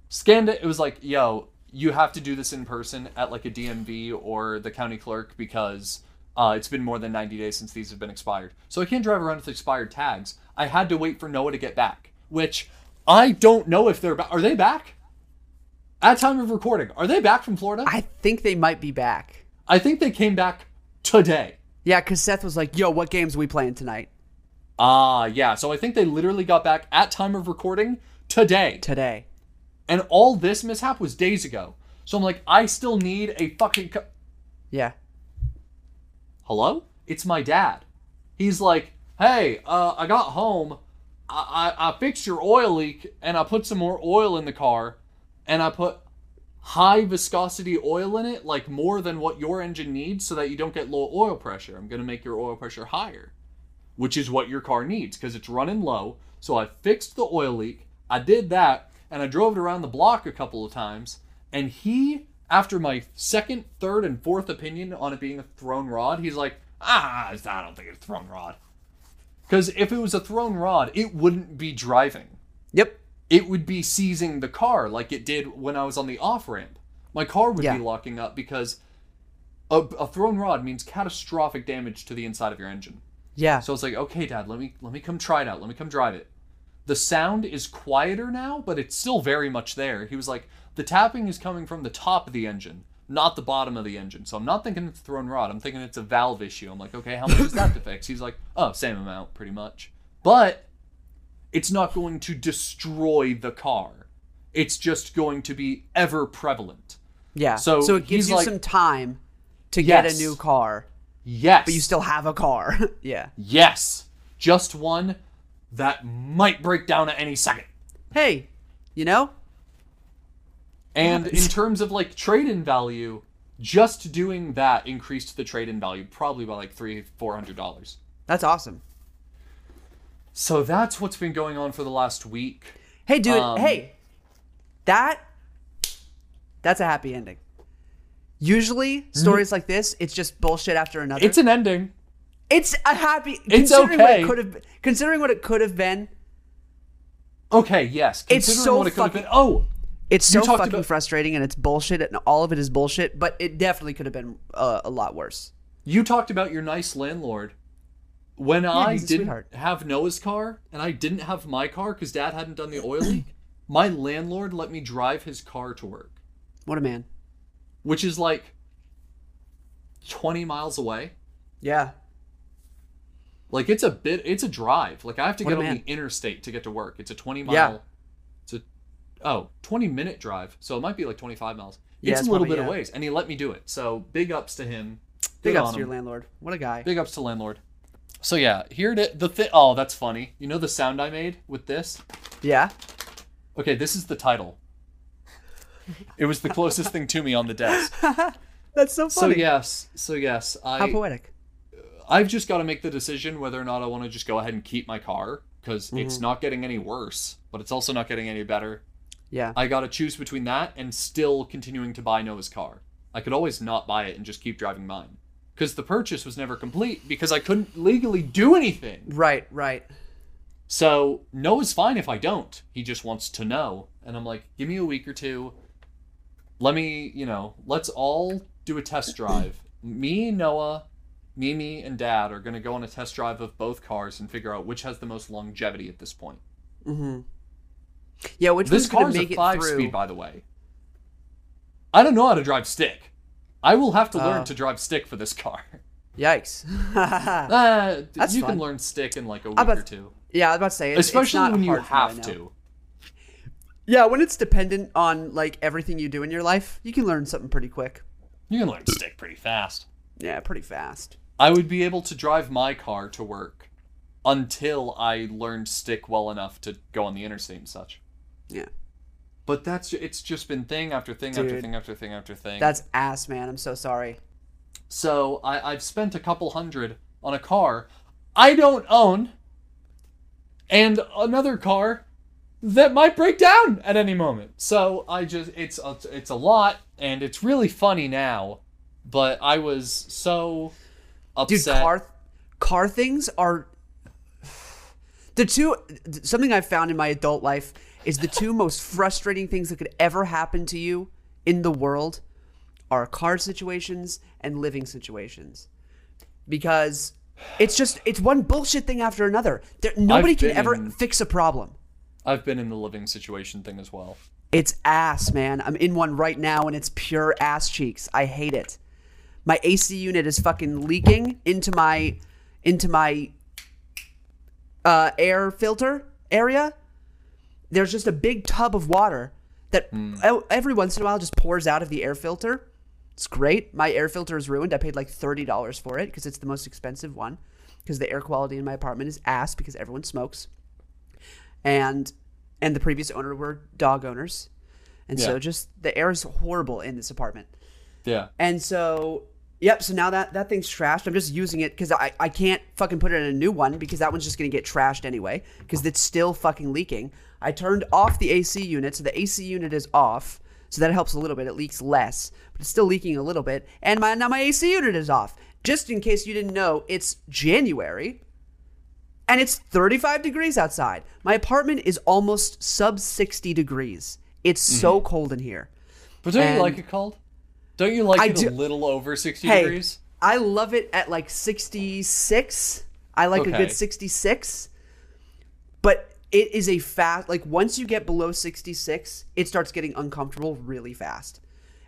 Scanned it. It was like, yo, you have to do this in person at like a DMV or the county clerk because uh, it's been more than 90 days since these have been expired. So I can't drive around with expired tags. I had to wait for Noah to get back, which I don't know if they're back. Are they back? At time of recording, are they back from Florida? I think they might be back. I think they came back today. Yeah, because Seth was like, yo, what games are we playing tonight? Ah, yeah. So I think they literally got back at time of recording today. Today. And all this mishap was days ago. So I'm like, I still need a fucking. Co- Yeah. Hello? It's my dad. He's like, hey, uh, I got home. I, I, I fixed your oil leak and I put some more oil in the car and I put high viscosity oil in it, like more than what your engine needs so that you don't get low oil pressure. I'm going to make your oil pressure higher, which is what your car needs because it's running low. So I fixed the oil leak. I did that and I drove it around the block a couple of times. And he, after my second, third, and fourth opinion on it being a thrown rod, he's like, ah, I don't think it's a thrown rod. Because if it was a thrown rod, it wouldn't be driving Yep. it would be seizing the car like it did when I was on the off ramp. My car would Yeah. be locking up because a, a thrown rod means catastrophic damage to the inside of your engine. Yeah. So it's like, okay, Dad, let me let me come try it out. Let me come drive it. The sound is quieter now, but it's still very much there. He was like, the tapping is coming from the top of the engine, not the bottom of the engine. So I'm not thinking it's a thrown rod. I'm thinking it's a valve issue. I'm like, okay, how much is that to fix? He's like, oh, same amount, pretty much. But it's not going to destroy the car. It's just going to be ever prevalent. yeah. so so it gives you like- some time to get a new car, Yes. but you still have a car. yeah. Yes. Just one that might break down at any second. Hey, you know? And in terms of like trade in value, just doing that increased the trade in value probably by like three, four hundred dollars. That's awesome. So that's what's been going on for the last week. Hey, dude. Um, hey, that that's a happy ending. Usually, stories like this, it's just bullshit after another. Mm-hmm. It's an ending. it's a happy. It's considering What okay. it could have, considering what it could have been, Okay, yes. It's so what it could have fucking- been. Oh, it's so fucking about- frustrating, and it's bullshit, and all of it is bullshit. But it definitely could have been uh, a lot worse. you talked about your nice landlord. When I didn't have Noah's car and I didn't have my car because Dad hadn't done the oil leak, my landlord let me drive his car to work, What a man. Which is like 20 miles away. Yeah. Like it's a bit it's a drive. Like I have to What get on man. the interstate to get to work. It's a 20 mile Yeah. It's a oh, 20 minute drive. So it might be like 25 miles. Yeah, it's, it's a little probably- bit of ways and he let me do it. So big ups to him. Big ups to your him. landlord. What a guy. Big ups to landlord. So yeah, here it the thing. Oh, that's funny. You know the sound I made with this? Yeah. Okay, this is the title. It was the closest thing to me on the desk. That's so funny. So yes, so yes, How poetic. I've just got to make the decision whether or not I want to just go ahead and keep my car because it's Mm-hmm. not getting any worse, but it's also not getting any better. Yeah. I got to choose between that and still continuing to buy Noah's car. I could always not buy it and just keep driving mine because the purchase was never complete because I couldn't legally do anything. right. Right. So Noah's fine if I don't. He just wants to know, and I'm like, give me a week or two. Let me, you know, let's all do a test drive. me, Noah, Mimi, and Dad are gonna go on a test drive of both cars and figure out which has the most longevity at this point. Mm-hmm. Yeah. Which this car's a five-speed, by the way. I don't know how to drive stick. I will have to learn Oh. to drive stick for this car. Yikes. Uh, you fun. can learn stick in like a week about- or two, yeah, I was about to say, it's, it's especially not when you have know. to. Yeah, when it's dependent on like everything you do in your life, you can learn something pretty quick. You can learn stick pretty fast. Yeah, pretty fast. I would be able to drive my car to work until I learned stick well enough to go on the interstate and such. Yeah. But that's it's just been thing after thing after thing after thing after thing. That's ass, man. I'm so sorry. so I, I've spent a couple hundred on a car I don't own, and another car that might break down at any moment. So I just it's a, it's a lot, and it's really funny now. But I was so upset. Dude, car car things are the two something I've found in my adult life is the two most frustrating things that could ever happen to you in the world are car situations and living situations. Because it's just it's one bullshit thing after another. There, nobody can been ever fix a problem. I've been in the living situation thing as well. It's ass, man. I'm in one right now and it's pure ass cheeks. I hate it. My AC unit is fucking leaking into my into my uh, air filter area. There's just a big tub of water that e- every once in a while just pours out of the air filter. It's great. My air filter is ruined. I paid like thirty dollars for it because it's the most expensive one. Because the air quality in my apartment is ass because everyone smokes and and the previous owner were dog owners. And so just the air is horrible in this apartment. Yeah. and so yep so now that that thing's trashed. I'm just using it because I, I can't fucking put it in a new one because that one's just gonna get trashed anyway because it's still fucking leaking. I turned off the ac unit so the ac unit is off so that helps a little bit. It leaks less but it's still leaking a little bit. And my now my ac unit is off. Just in case you didn't know it's january and it's 35 degrees outside. My apartment is almost sub 60 degrees. It's so mm-hmm. cold in here. But don't And- you like it cold? Don't you like I it do- a little over 60 Hey, degrees? I love it at like 66. I like a good 66. But it is a fast like once you get below 66, it starts getting uncomfortable really fast.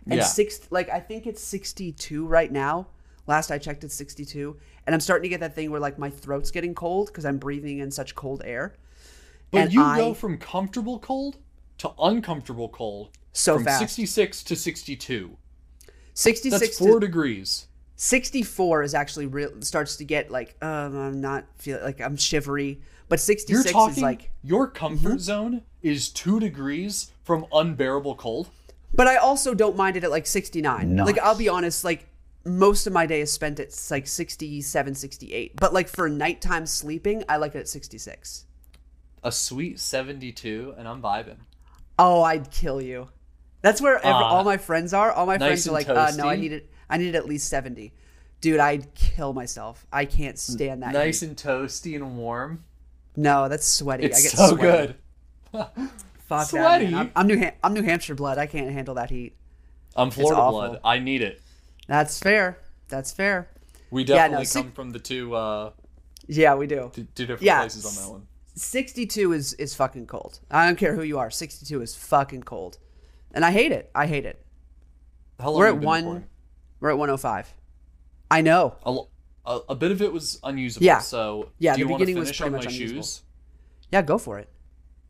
And Yeah. six like I think it's 62 right now. Last I checked it's 62, and I'm starting to get that thing where like my throat's getting cold because I'm breathing in such cold air. But and you I- go from comfortable cold to uncomfortable cold So from fast. 66 to 62. 66 That's to- 4 degrees. 64 is actually real starts to get like um, I'm not feel like I'm shivery, but You're 66 talking is like your comfort Mm-hmm. zone is 2 degrees from unbearable cold. but I also don't mind it at like 69. Like I'll be honest like most of my day is spent at like 67 68. But like for nighttime sleeping, I like it at 66. A sweet 72 and I'm vibing. Oh, I'd kill you. That's where every, Ah. all my friends are. All my Nice friends are like, uh, no, I need it. I need it at least 70. Dude, I'd kill myself. I can't stand that. Nice heat. and toasty and warm. No, that's sweaty. I It's get so sweaty. good. Fuck Sweaty? that, man. I'm, I'm New Ham- I'm New Hampshire blood. I can't handle that heat. I'm Florida blood. I need it. That's fair. That's fair. We Yeah, no, definitely come from the two uh Yeah, we do. two, two different Yeah, places on that one. 62 is is fucking cold. I don't care who you are. 62 is fucking cold, and I hate it. I hate it. How long We're at one. We're at 105. I know. A, a, a bit of it was unusable. Yeah. So Yeah, do the want to beginning was pretty on my much unusable. shoes? Yeah, go for it.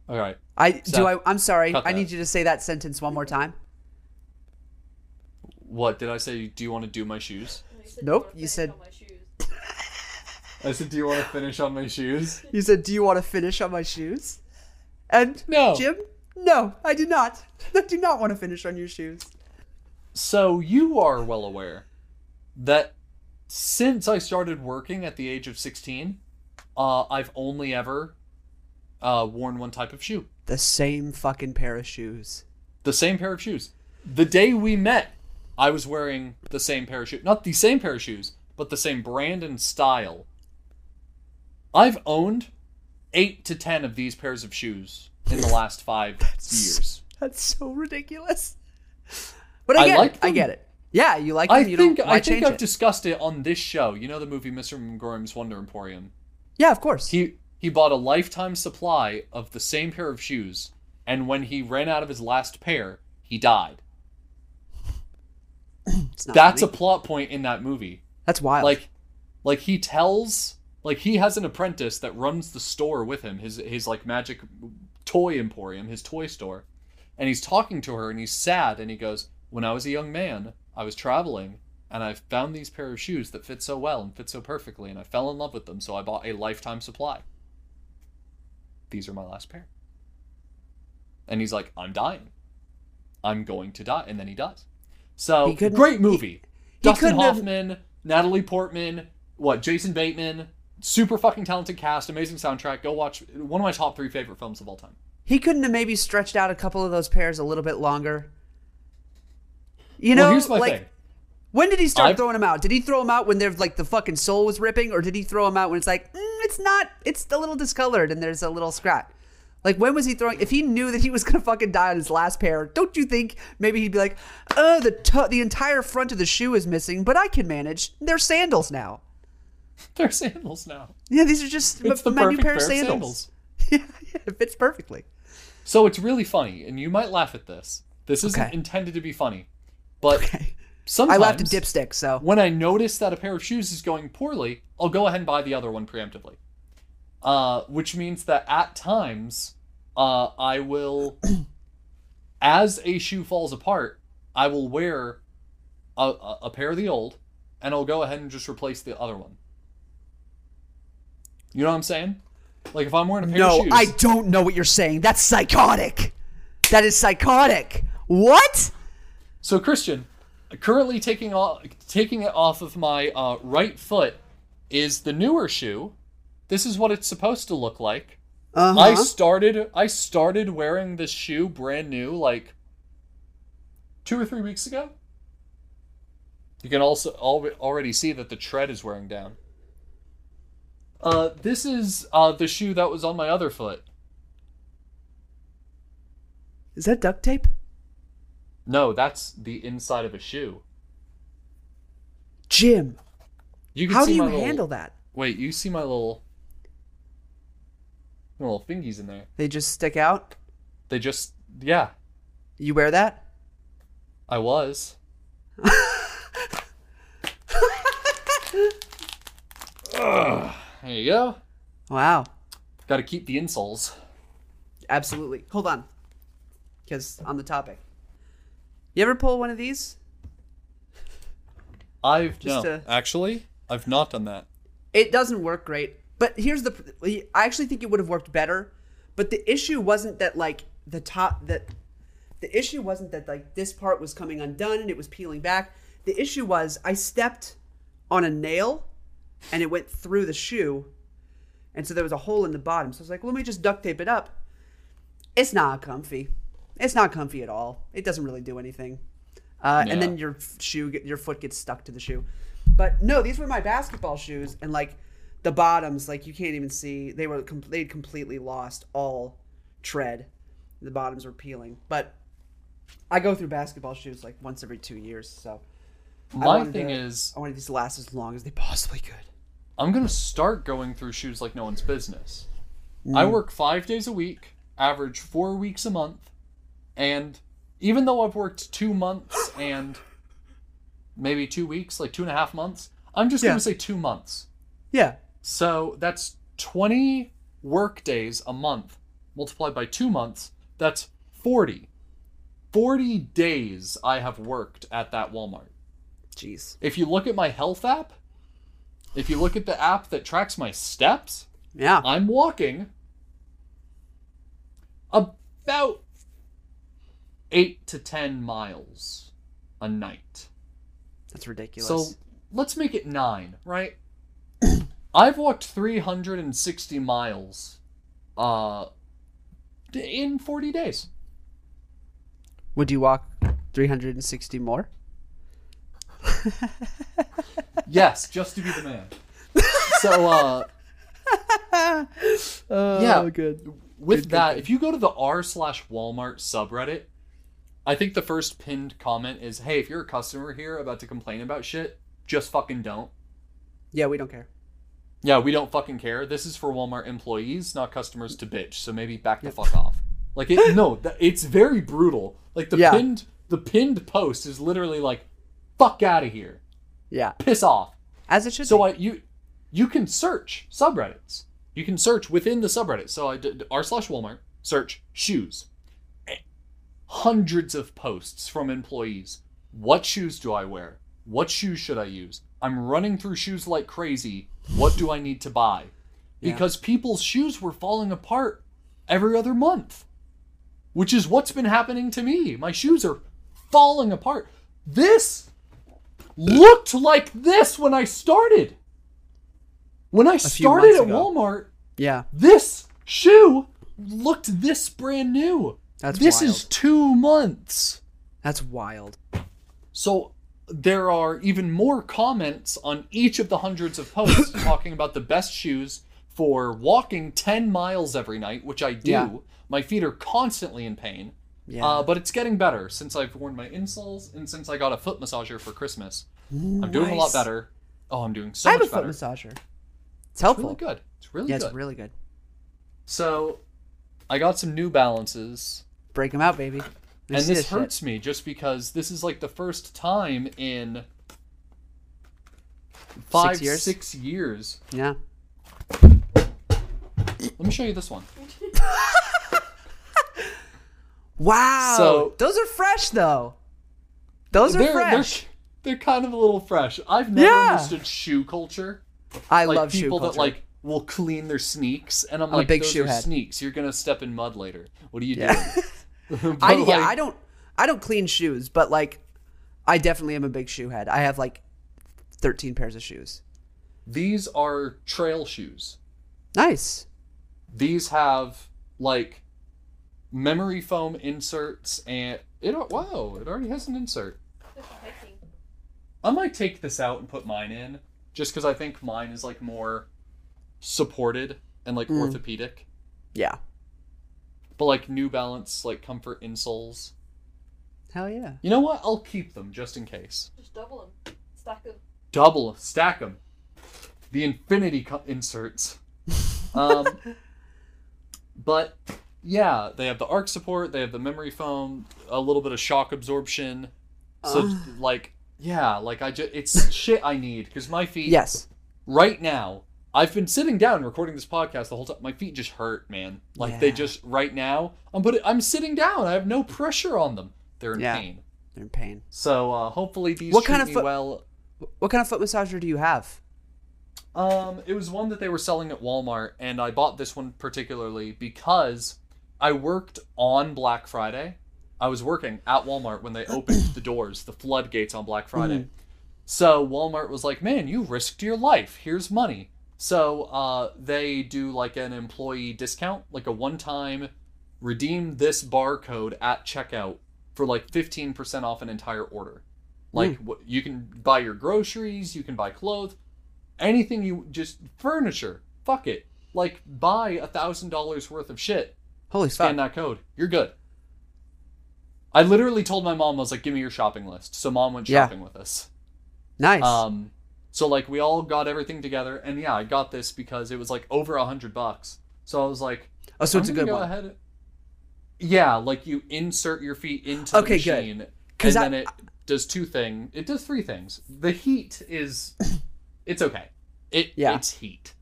All right. I Seth, do. I. I'm sorry. I need you to say that sentence one more time. What did I say? Do you want to do my shoes? Said Nope, wanna you said- on my shoes. I said, "Do you want to finish on my shoes?" You said, "Do you want to finish on my shoes?" And No. Jim, no, I do not. I do not want to finish on your shoes. So you are well aware that since I started working at the age of 16, uh, I've only ever uh, worn one type of shoe. The same fucking pair of shoes. The same pair of shoes. The day we met, I was wearing the same pair of shoes. Not the same pair of shoes, but the same brand and style. I've owned eight to ten of these pairs of shoes in the last five years. That's so ridiculous. But I I get like it. I get it. Yeah, you like them. I you think don't. I think I've it? discussed it on this show. You know the movie Mr. Magorium's Wonder Emporium. yeah, of course. He he bought a lifetime supply of the same pair of shoes, and when he ran out of his last pair, he died. That's a plot point in that movie. That's wild. Like like he tells like he has an apprentice that runs the store with him, his his like magic toy emporium, his toy store. And he's talking to her and he's sad and he goes, "When I was a young man, I was traveling and I found these pair of shoes that fit so well and fit so perfectly and I fell in love with them, so I bought a lifetime supply. These are my last pair." And he's like, "I'm dying. I'm going to die." And then he dies. So, great movie. he Dustin have- Hoffman, Natalie Portman, what, Jason Bateman, super fucking talented cast, amazing soundtrack. Go watch one of my top three favorite films of all time. he couldn't have maybe stretched out a couple of those pairs a little bit longer. You know, well, here's my like thing. when did he start I've- throwing them out? Did he throw them out when there's like the fucking sole was ripping, or did he throw them out when it's like mm, it's not, it's a little discolored and there's a little scratch? Like when was he throwing? If he knew that he was gonna fucking die on his last pair, don't you think maybe he'd be like, "Uh, the to- the entire front of the shoe is missing, but I can manage. They're sandals now. They're sandals now. Yeah, these are just It's the my new pair of pair of sandals. sandals. yeah, it fits perfectly. So it's really funny, and you might laugh at this. This isn't Okay. intended to be funny, but Okay. I laughed at dipstick, so when I notice that a pair of shoes is going poorly, I'll go ahead and buy the other one preemptively. Uh, which means that at times, uh, I will, as a shoe falls apart, I will wear a, a, a pair of the old, and I'll go ahead and just replace the other one. You know what I'm saying? Like if I'm wearing a pair of shoes. No, I don't know what you're saying. That's psychotic. That is psychotic. What? So Christian, currently taking off taking it off of my uh, right foot is the newer shoe. This is what it's supposed to look like. Uh-huh. I started I started wearing this shoe brand new like two or three weeks ago. You can also al- already see that the tread is wearing down. Uh, this is uh, the shoe that was on my other foot. Is that duct tape? No, that's the inside of a shoe. Jim, You how do you little- handle that? Wait, you see my little little fingies in there? They just stick out? They just yeah, You wear that? I was. Ugh, there you go. Wow. Got to keep the insoles. Absolutely. Hold on. Because on the topic. You ever pull one of these? I've Just no, to- actually, I've not done that. It doesn't work great. But here's the I actually think it would have worked better. But the issue wasn't that like the top that the issue wasn't that like this part was coming undone and it was peeling back. The issue was I stepped on a nail and it went through the shoe. And so there was a hole in the bottom. So I was like, let me just duct tape it up. It's not comfy. It's not comfy at all. It doesn't really do anything. Uh, And then your shoe, your foot gets stuck to the shoe. But no, these were my basketball shoes, and like the bottoms, like you can't even see. They were com- they'd completely lost all tread. The bottoms were peeling. But I go through basketball shoes like once every two years, so. My thing to- is, I wanted these to last as long as they possibly could. I'm gonna start going through shoes like no one's business. Mm. I work five days a week, average four weeks a month, and even though I've worked two months and maybe two weeks, like two and a half months, I'm just Yeah. gonna say two months. Yeah, So that's 20 work days a month multiplied by two months. That's 40. 40 days I have worked at that Walmart. jeez. If you look at my health app, if you look at the app that tracks my steps, Yeah. I'm walking about eight to ten miles a night. That's ridiculous. So let's make it nine, right? I've walked 360 miles uh, in 40 days. would you walk 360 more? Yes, just to be the man. So, uh, Oh, Yeah. good. with Good, good, that, good. if you go to the r slash Walmart subreddit, I think the first pinned comment is, "Hey, if you're a customer here about to complain about shit, just fucking don't." Yeah, we don't care. Yeah, we don't fucking care. This is for Walmart employees, not customers to bitch. So maybe back the fuck off. Like it, no, it's very brutal. Like the Yeah. pinned, the pinned post is literally like, "Fuck out of here, Yeah, piss off." as it should So be. I you you can search subreddits. You can search within the subreddit. So I did r slash Walmart search shoes. Eh, hundreds of posts from employees. What shoes do I wear? What shoes should I use? I'm running through shoes like crazy. What do I need to buy? Yeah. Because people's shoes were falling apart every other month, which is what's been happening to me. My shoes are falling apart. This looked like this when I started. When I started at ago. Walmart, yeah, this shoe looked this brand new. That's this wild. is two months. that's wild. So there are even more comments on each of the hundreds of posts talking about the best shoes for walking 10 miles every night, which I do. Yeah. My feet are constantly in pain. Yeah. Uh, but it's getting better since I've worn my insoles and since I got a foot massager for Christmas. I'm doing a lot better. Oh, I'm doing so I have a much foot better. massager. It's helpful. It's really good. It's really yeah, good. it's really good. So I got some new balances. Break them out, baby. Me and this hurts me just because this is like the first time in five, years? six years. Yeah. Let me show you this one. Wow. So- those are fresh though. Those are they're, fresh. They're, they're kind of a little fresh. I've never Yeah. understood shoe culture. I Like love shoe people that like will clean their sneaks, and I'm, a like, big those shoe are head. sneaks. You're gonna step in mud later. What are you Yeah. doing? I yeah, like, I don't I don't clean shoes, but like I definitely am a big shoe head. I have like 13 pairs of shoes. These are trail shoes. Nice. These have like memory foam inserts, and it. Wow, it already has an insert. This is hiking. I might take this out and put mine in, just because I think mine is like more supported and like mm. orthopedic. Yeah. But like New Balance, like comfort insoles. Hell yeah. You know what? I'll keep them just in case. Just double them. Stack them. Double, stack them. The infinity co- inserts. Um, but yeah, they have the arc support. They have the memory foam. A little bit of shock absorption. So like yeah, like I just it's shit I need because my feet. Yes. right now i've been sitting down recording this podcast the whole time my feet just hurt man like they just right now i'm but i'm sitting down i have no pressure on them they're in Yeah. pain They're in pain. so uh hopefully these What kind of foot- well What kind of foot massager do you have? um it was one that they were selling at walmart and i bought this one particularly because i worked on black friday i was working at walmart when they opened the doors the floodgates on black friday So Walmart was like, "Man, you risked your life. Here's money." So uh, they do like an employee discount, like a one-time redeem this barcode at checkout for like 15% off an entire order. Like what you can buy your groceries, you can buy clothes, anything you just furniture. Fuck it. Like buy a thousand dollars worth of shit. Holy Scan fuck. that code. You're good. I literally told my mom, I was like, "Give me your shopping list." So mom went Yeah. shopping with us. Nice. Um, so like we all got everything together, and yeah, I got this because it was like over a hundred bucks. So I was like, oh, so it's a good go one. Ahead. Yeah, like you insert your feet into Okay, the good. machine, and 'Cause I- then it does two things. It does three things. The heat is, it's okay. It Yeah. it's heat.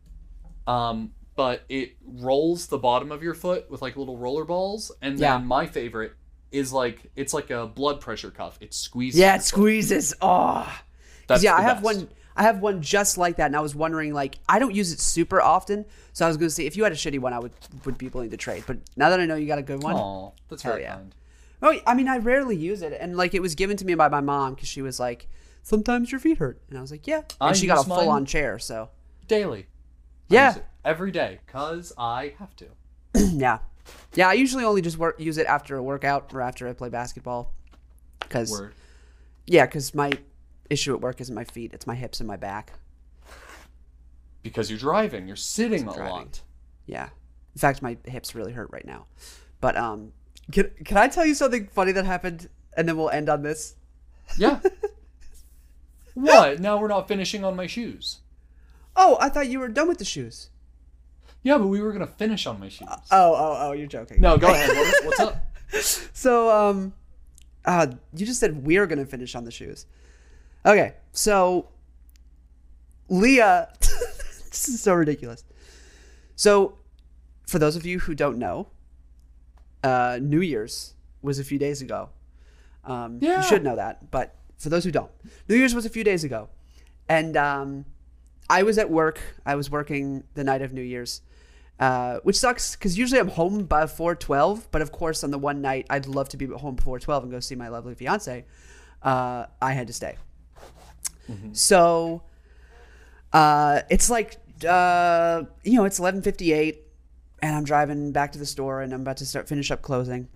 Um, but it rolls the bottom of your foot with like little roller balls, and then Yeah. my favorite is like it's like a blood pressure cuff. It squeezes. Yeah, it squeezes. Oh. That's yeah, I have best. one. I have one just like that, and I was wondering, like, I don't use it super often, so I was going to see if you had a shitty one, I would would be willing to trade. But now that I know you got a good one, Aw, that's Hell very yeah. kind. oh, I mean, I rarely use it, and like, it was given to me by my mom because she was like, "Sometimes your feet hurt," and I was like, "Yeah," and I she got a full on chair, so Daily. Yeah. every day, cause I have to. yeah, yeah. I usually only just work use it after a workout or after I play basketball, because yeah, because my issue at work isn't my feet; it's my hips and my back. Because you're driving, you're sitting a driving. lot. Yeah. In fact, my hips really hurt right now. But um, can can I tell you something funny that happened, and then we'll end on this? Yeah. what? Now we're not finishing on my shoes. Oh, I thought you were done with the shoes. Yeah, but we were gonna finish on my shoes. Oh, oh, oh, you're joking. no, go ahead. What, what's up? So um, uh, you just said we're gonna finish on the shoes. Okay, so Leah, this is so ridiculous. So, for those of you who don't know, uh, New Year's was a few days ago. Um, Yeah. You should know that, but for those who don't, New Year's was a few days ago, and um, I was at work. I was working the night of New Year's, uh, which sucks because usually I'm home by four twelve. But of course, on the one night I'd love to be home before twelve and go see my lovely fiance, uh, I had to stay. So uh, it's like uh, you know it's eleven fifty eight, and I'm driving back to the store, and I'm about to start finish up closing,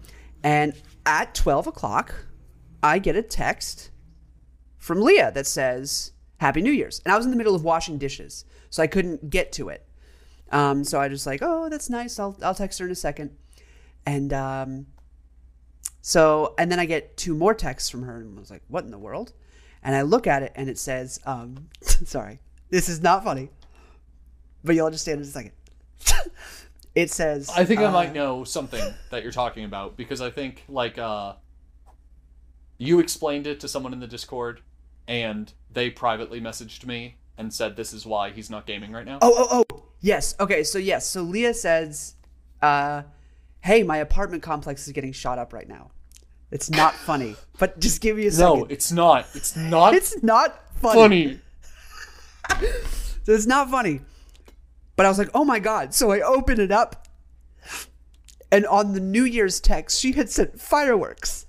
and at twelve o'clock, I get a text from Leah that says Happy New Year's, and I was in the middle of washing dishes, so I couldn't get to it. Um, so I just like, oh, that's nice. I'll I'll text her in a second, and um, so and then I get two more texts from her, and I was like, what in the world? And I look at it, and it says, um, sorry, this is not funny, but you'll understand in a second. it says, I think I uh, might know something that you're talking about because I think like uh you explained it to someone in the Discord and they privately messaged me and said this is why he's not gaming right now. Oh, oh, oh. Yes. Okay. So yes. So Leah says, uh, "Hey, my apartment complex is getting shot up right now. It's not funny, but just give me a second. no, it's not. It's not it's not funny. funny. So it's not funny. But I was like, oh my god. So I open it up, and on the New Year's text, she had sent fireworks.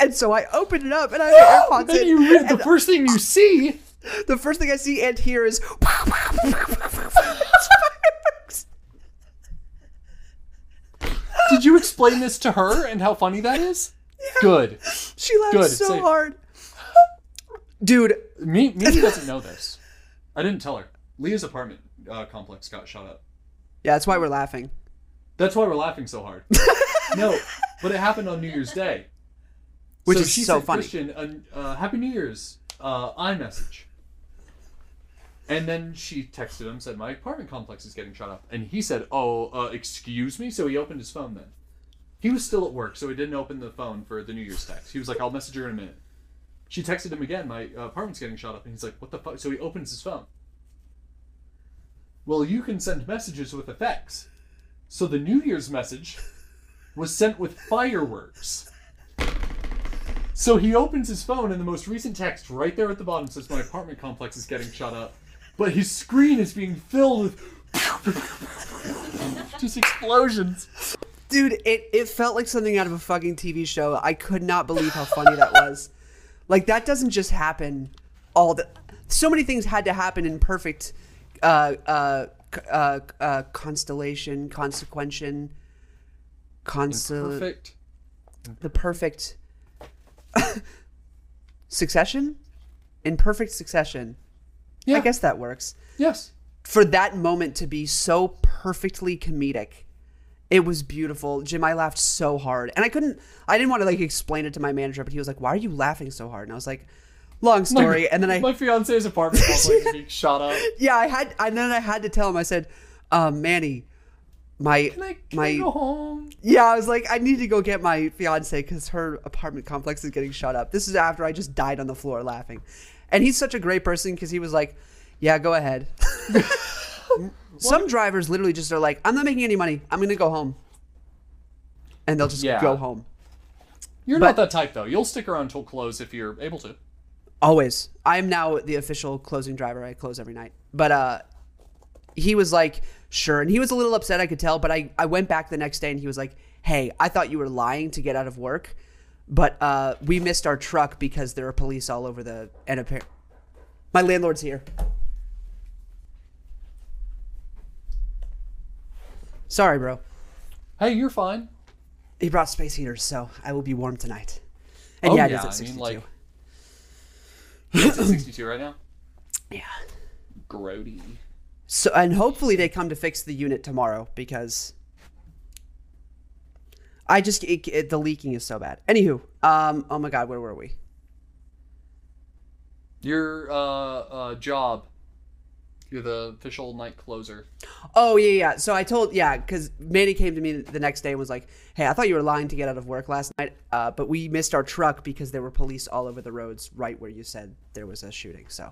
And so I open it up, and I AirPods And you read the first thing you see. the first thing I see and hear is. Fireworks. Did you explain this to her and how funny that is? Good. She laughed Good, so say- hard. Dude, Me, Mimi doesn't know this. I didn't tell her. Leah's apartment uh, complex got shot up. yeah, that's why we're laughing. That's why we're laughing so hard. no, but it happened on New Year's Day. Which so is she so sent funny. Christian a uh, Happy New Year's uh, iMessage. And then she texted him, said, My apartment complex is getting shot up. And he said, Oh, uh, excuse me? So he opened his phone then. He was still at work, so he didn't open the phone for the New Year's text. He was like, I'll message her in a minute. She texted him again, My uh, apartment's getting shot up. And he's like, What the fuck? So he opens his phone. Well, you can send messages with effects. So the New Year's message was sent with fireworks. So he opens his phone, and the most recent text right there at the bottom says, My apartment complex is getting shut up. But his screen is being filled with just explosions. Dude, it, it felt like something out of a fucking TV show. I could not believe how funny that was. Like that doesn't just happen all the so many things had to happen in perfect uh uh uh, uh constellation, consequential consol Perfect. the perfect succession in perfect succession. Yeah. I guess that works. Yes. for that moment to be so perfectly comedic. It was beautiful. Jim, I laughed so hard. And I couldn't I didn't want to like explain it to my manager, but he was like, Why are you laughing so hard? And I was like, Long story. and then I My fiance's apartment complex is being shot up. Yeah, I had and then I had to tell him, I said, um, Manny, my Can I, can my I go home? yeah, I was like, I need to go get my fiance because her apartment complex is getting shut up. This is after I just died on the floor laughing. And he's such a great person because he was like, Yeah, go ahead. Some drivers literally just are like, I'm not making any money. I'm going to go home. And they'll just Yeah. go home. You're not that type, though. You'll stick around till close if you're able to. Always. I am now the official closing driver. I close every night. But uh he was like, sure. And he was a little upset, I could tell, but I, I went back the next day and he was like, Hey, I thought you were lying to get out of work. But uh we missed our truck because there are police all over the and appar- my landlord's here. Sorry, bro. Hey, you're fine. He brought space heaters, so I will be warm tonight. And Oh, yeah, it yeah, is at I mean, 62. like- It's at 62 right now. yeah. Grody. So and hopefully they come to fix the unit tomorrow because I just it, it- the leaking is so bad. Anywho, um, oh my god, where were we? Your uh, uh, job. You're the official night closer. Oh yeah, yeah. So I told yeah, because Manny came to me the next day and was like, "Hey, I thought you were lying to get out of work last night, uh, but we missed our truck because there were police all over the roads right where you said there was a shooting." So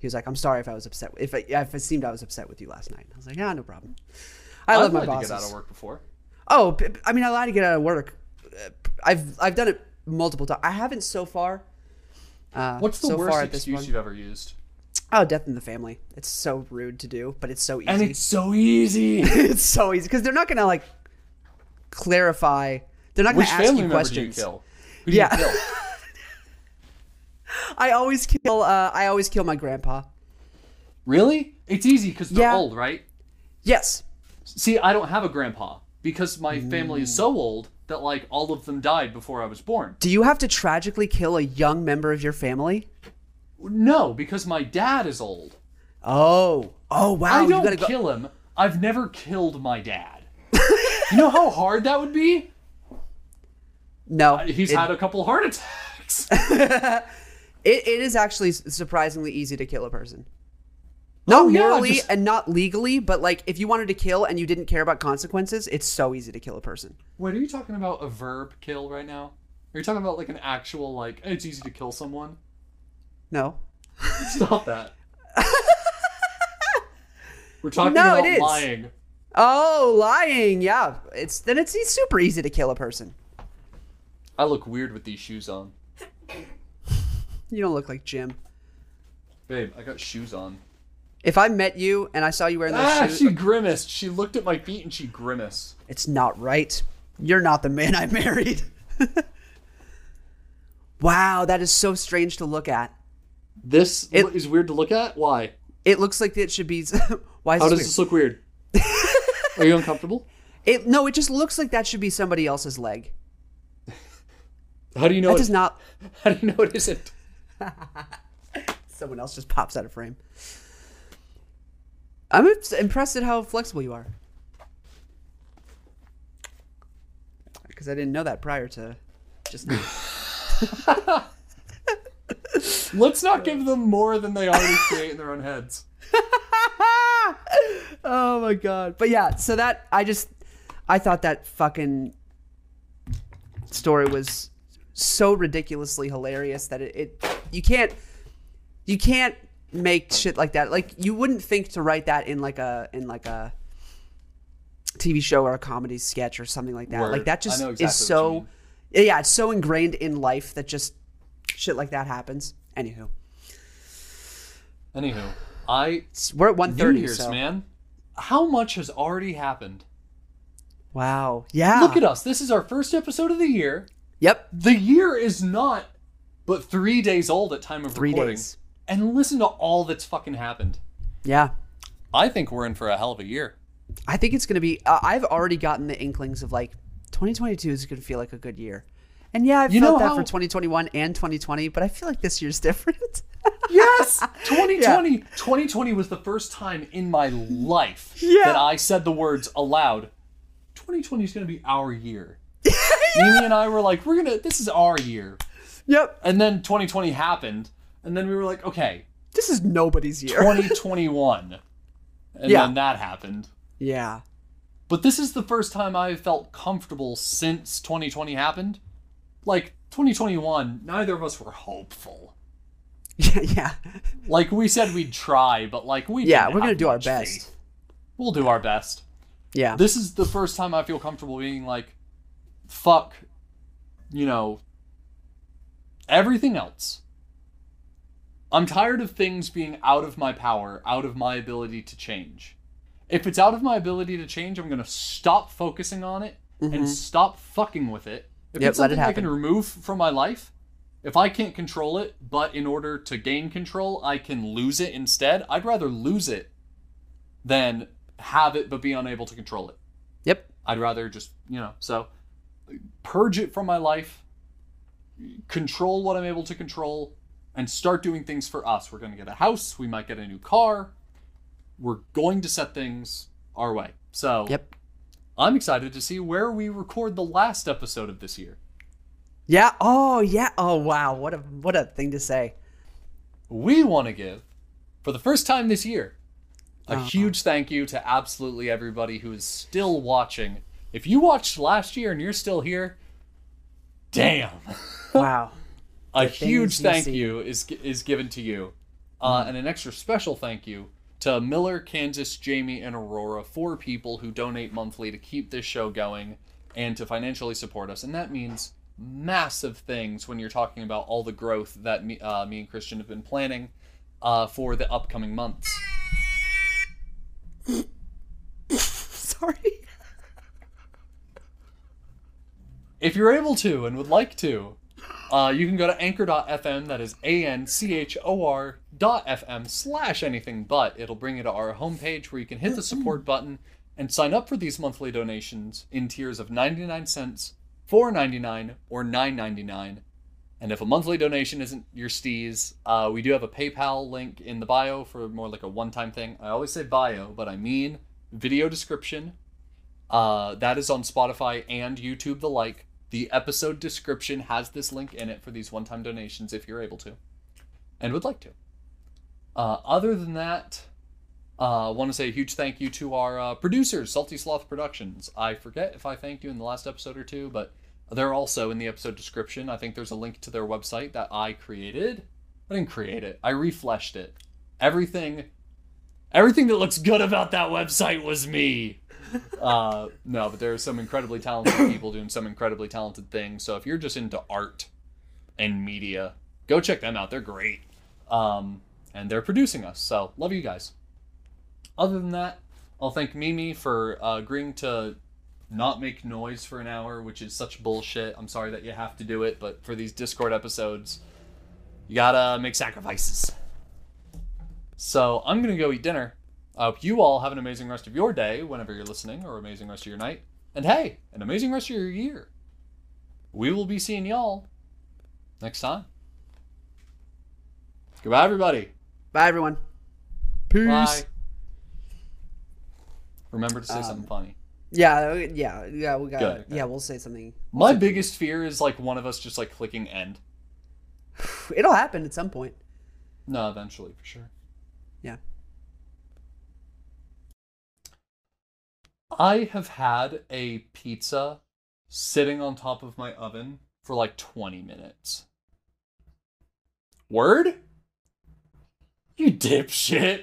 he was like, "I'm sorry if I was upset if I, if it seemed I was upset with you last night." I was like, "Yeah, no problem." I I've love my lied to bosses. get out of work before. Oh, I mean, I lied to get out of work. Uh, I've I've done it multiple times. I haven't so far. Uh, What's the so worst far at this excuse you've ever used? Oh, death in the family. It's so rude to do, but it's so easy. And it's so easy. it's so easy because they're not gonna like clarify. They're not gonna Which ask family you member do you questions. kill? Who do Yeah. you kill? I always kill. Uh, I always kill my grandpa. Really? It's easy because they're Yeah. old, right? Yes. See, I don't have a grandpa because my family is Mm. so old that like all of them died before I was born. Do you have to tragically kill a young member of your family? No, because my dad is old. Oh. Oh wow. I you don't gotta go. kill him. I've never killed my dad. you know how hard that would be? no. Uh, he's it, had a couple heart attacks. it, it is actually surprisingly easy to kill a person. Not Oh, yeah, morally just- and not legally, but like if you wanted to kill and you didn't care about consequences, it's so easy to kill a person. Wait, are you talking about a verb kill right now? Are you talking about like an actual like it's easy to kill someone? No. Stop that. We're talking No, about it is. lying. Oh, lying. Yeah. It's then it's, super easy to kill a person. I look weird with these shoes on. You don't look like Jim. Babe, I got shoes on. If I met you and I saw you wearing those Ah, shoes, she grimaced. She looked at my feet and she grimaced. it's not right. You're not the man I married. wow, that is so strange to look at. This It- is weird to look at. Why? It looks like it should be. Why is How this does this look weird? Are you uncomfortable? It no, it just looks like that should be somebody else's leg. How do you know? That It, does not. how do you know it isn't? Someone else just pops out of frame. I'm impressed at how flexible you are. Because I didn't know that prior to just. Let's not give them more than they already create in their own heads. oh my god. But yeah, so that I just I thought that fucking story was so ridiculously hilarious that it, it you can't you can't make shit like that. Like you wouldn't think to write that in like a in like a TV show or a comedy sketch or something like that. Word. Like that just is exactly you so yeah, it's so ingrained in life that just shit like that happens. Anywho, Anywho, I we're at New 130 Year's, so. man. How much has already happened? Wow. Yeah. Look at us. This is our first episode of the year. Yep. The year is not but three days old at time of Three recording. days. And listen to all that's fucking happened. Yeah. I think we're in for a hell of a year. I think it's going to be. Uh, I've already gotten the inklings of like 2022 is going to feel like a good year. And yeah, I've You felt that how- for 2021 and 2020, but I feel like this year's different. Yes! 2020 2020 was the first time in my life Yeah. that I said the words aloud. 2020 is going to be our year. Mimi and I were like, we're going to this is our year. yep. And then 2020 happened, and then we were like, okay, This is nobody's year. 2021. And Yeah. then that happened. yeah. But this is the first time I've felt comfortable since 2020 happened. Like 2021, neither of us were hopeful. Yeah. Yeah. Like we said we'd try, but like we Yeah, we're gonna do our best. faith. We'll do our best. Yeah. This is the first time I feel comfortable being like, fuck, you know, everything else. I'm tired of things being out of my power, out of my ability to change. If it's out of my ability to change, I'm gonna stop focusing on it and mm-hmm. stop fucking with it. If. Yep, it's something I can remove from my life, if I can't control it, but in order to gain control, I can lose it instead, I'd rather lose it than have it but be unable to control it. Yep. I'd rather just, you know, so purge it from my life, control what I'm able to control, and start doing things for us. We're going to get a house, we might get a new car. We're going to set things our way. So, Yep. I'm excited to see where we record the last episode of this year. Yeah. Oh yeah. Oh wow. What a what a thing to say. We want to give, for the first time this year, a huge thank you to absolutely everybody who is still watching. If you watched last year and you're still here, damn. Wow. a huge thank see. you is is given to you, uh, and an extra special thank you to Miller, Kansas, Jamie, and Aurora, four people who donate monthly to keep this show going and to financially support us, and that means massive things when you're talking about all the growth that me, uh, me and Christian have been planning uh, for the upcoming months. Sorry. If you're able to and would like to, uh, you can go to anchor.fm, that is A N C H O R dot FM slash anything but. It'll bring you to our homepage where you can hit the support button and sign up for these monthly donations in tiers of 99 cents, 4.99, or 9.99. And if a monthly donation isn't your steez, uh, we do have a PayPal link in the bio for more like a one-time thing. I always say bio, but I mean video description. Uh, that is on Spotify and YouTube the like. The episode description has this link in it for these one-time donations if you're able to, and would like to. Uh, other than that, uh, I want to say a huge thank you to our uh, producers, Salty Sloth Productions. I forget if I thanked you in the last episode or two, but they're also in the episode description. I think there's a link to their website that I created. I didn't create it. I refleshed it. Everything, everything that looks good about that website was me. uh, no, but there are some incredibly talented people doing some incredibly talented things. So if you're just into art and media, go check them out. They're great. Um, and they're producing us. So love you guys. Other than that, I'll thank Mimi for uh, agreeing to not make noise for an hour, which is such bullshit. I'm sorry that you have to do it, but for these Discord episodes, you gotta make sacrifices. So I'm gonna go eat dinner. I hope you all have an amazing rest of your day whenever you're listening, or amazing rest of your night. And hey, an amazing rest of your year. We will be seeing y'all next time. Goodbye, everybody. Bye everyone. Bye. Remember to say Um, something funny. Yeah. Yeah. Yeah. We got. Good. Yeah. We'll say something. My biggest fear is like one of us just like clicking end. It'll happen at some point. No, eventually for sure. Yeah. I have had a pizza sitting on top of my oven for like 20 minutes. Word? You dipshit.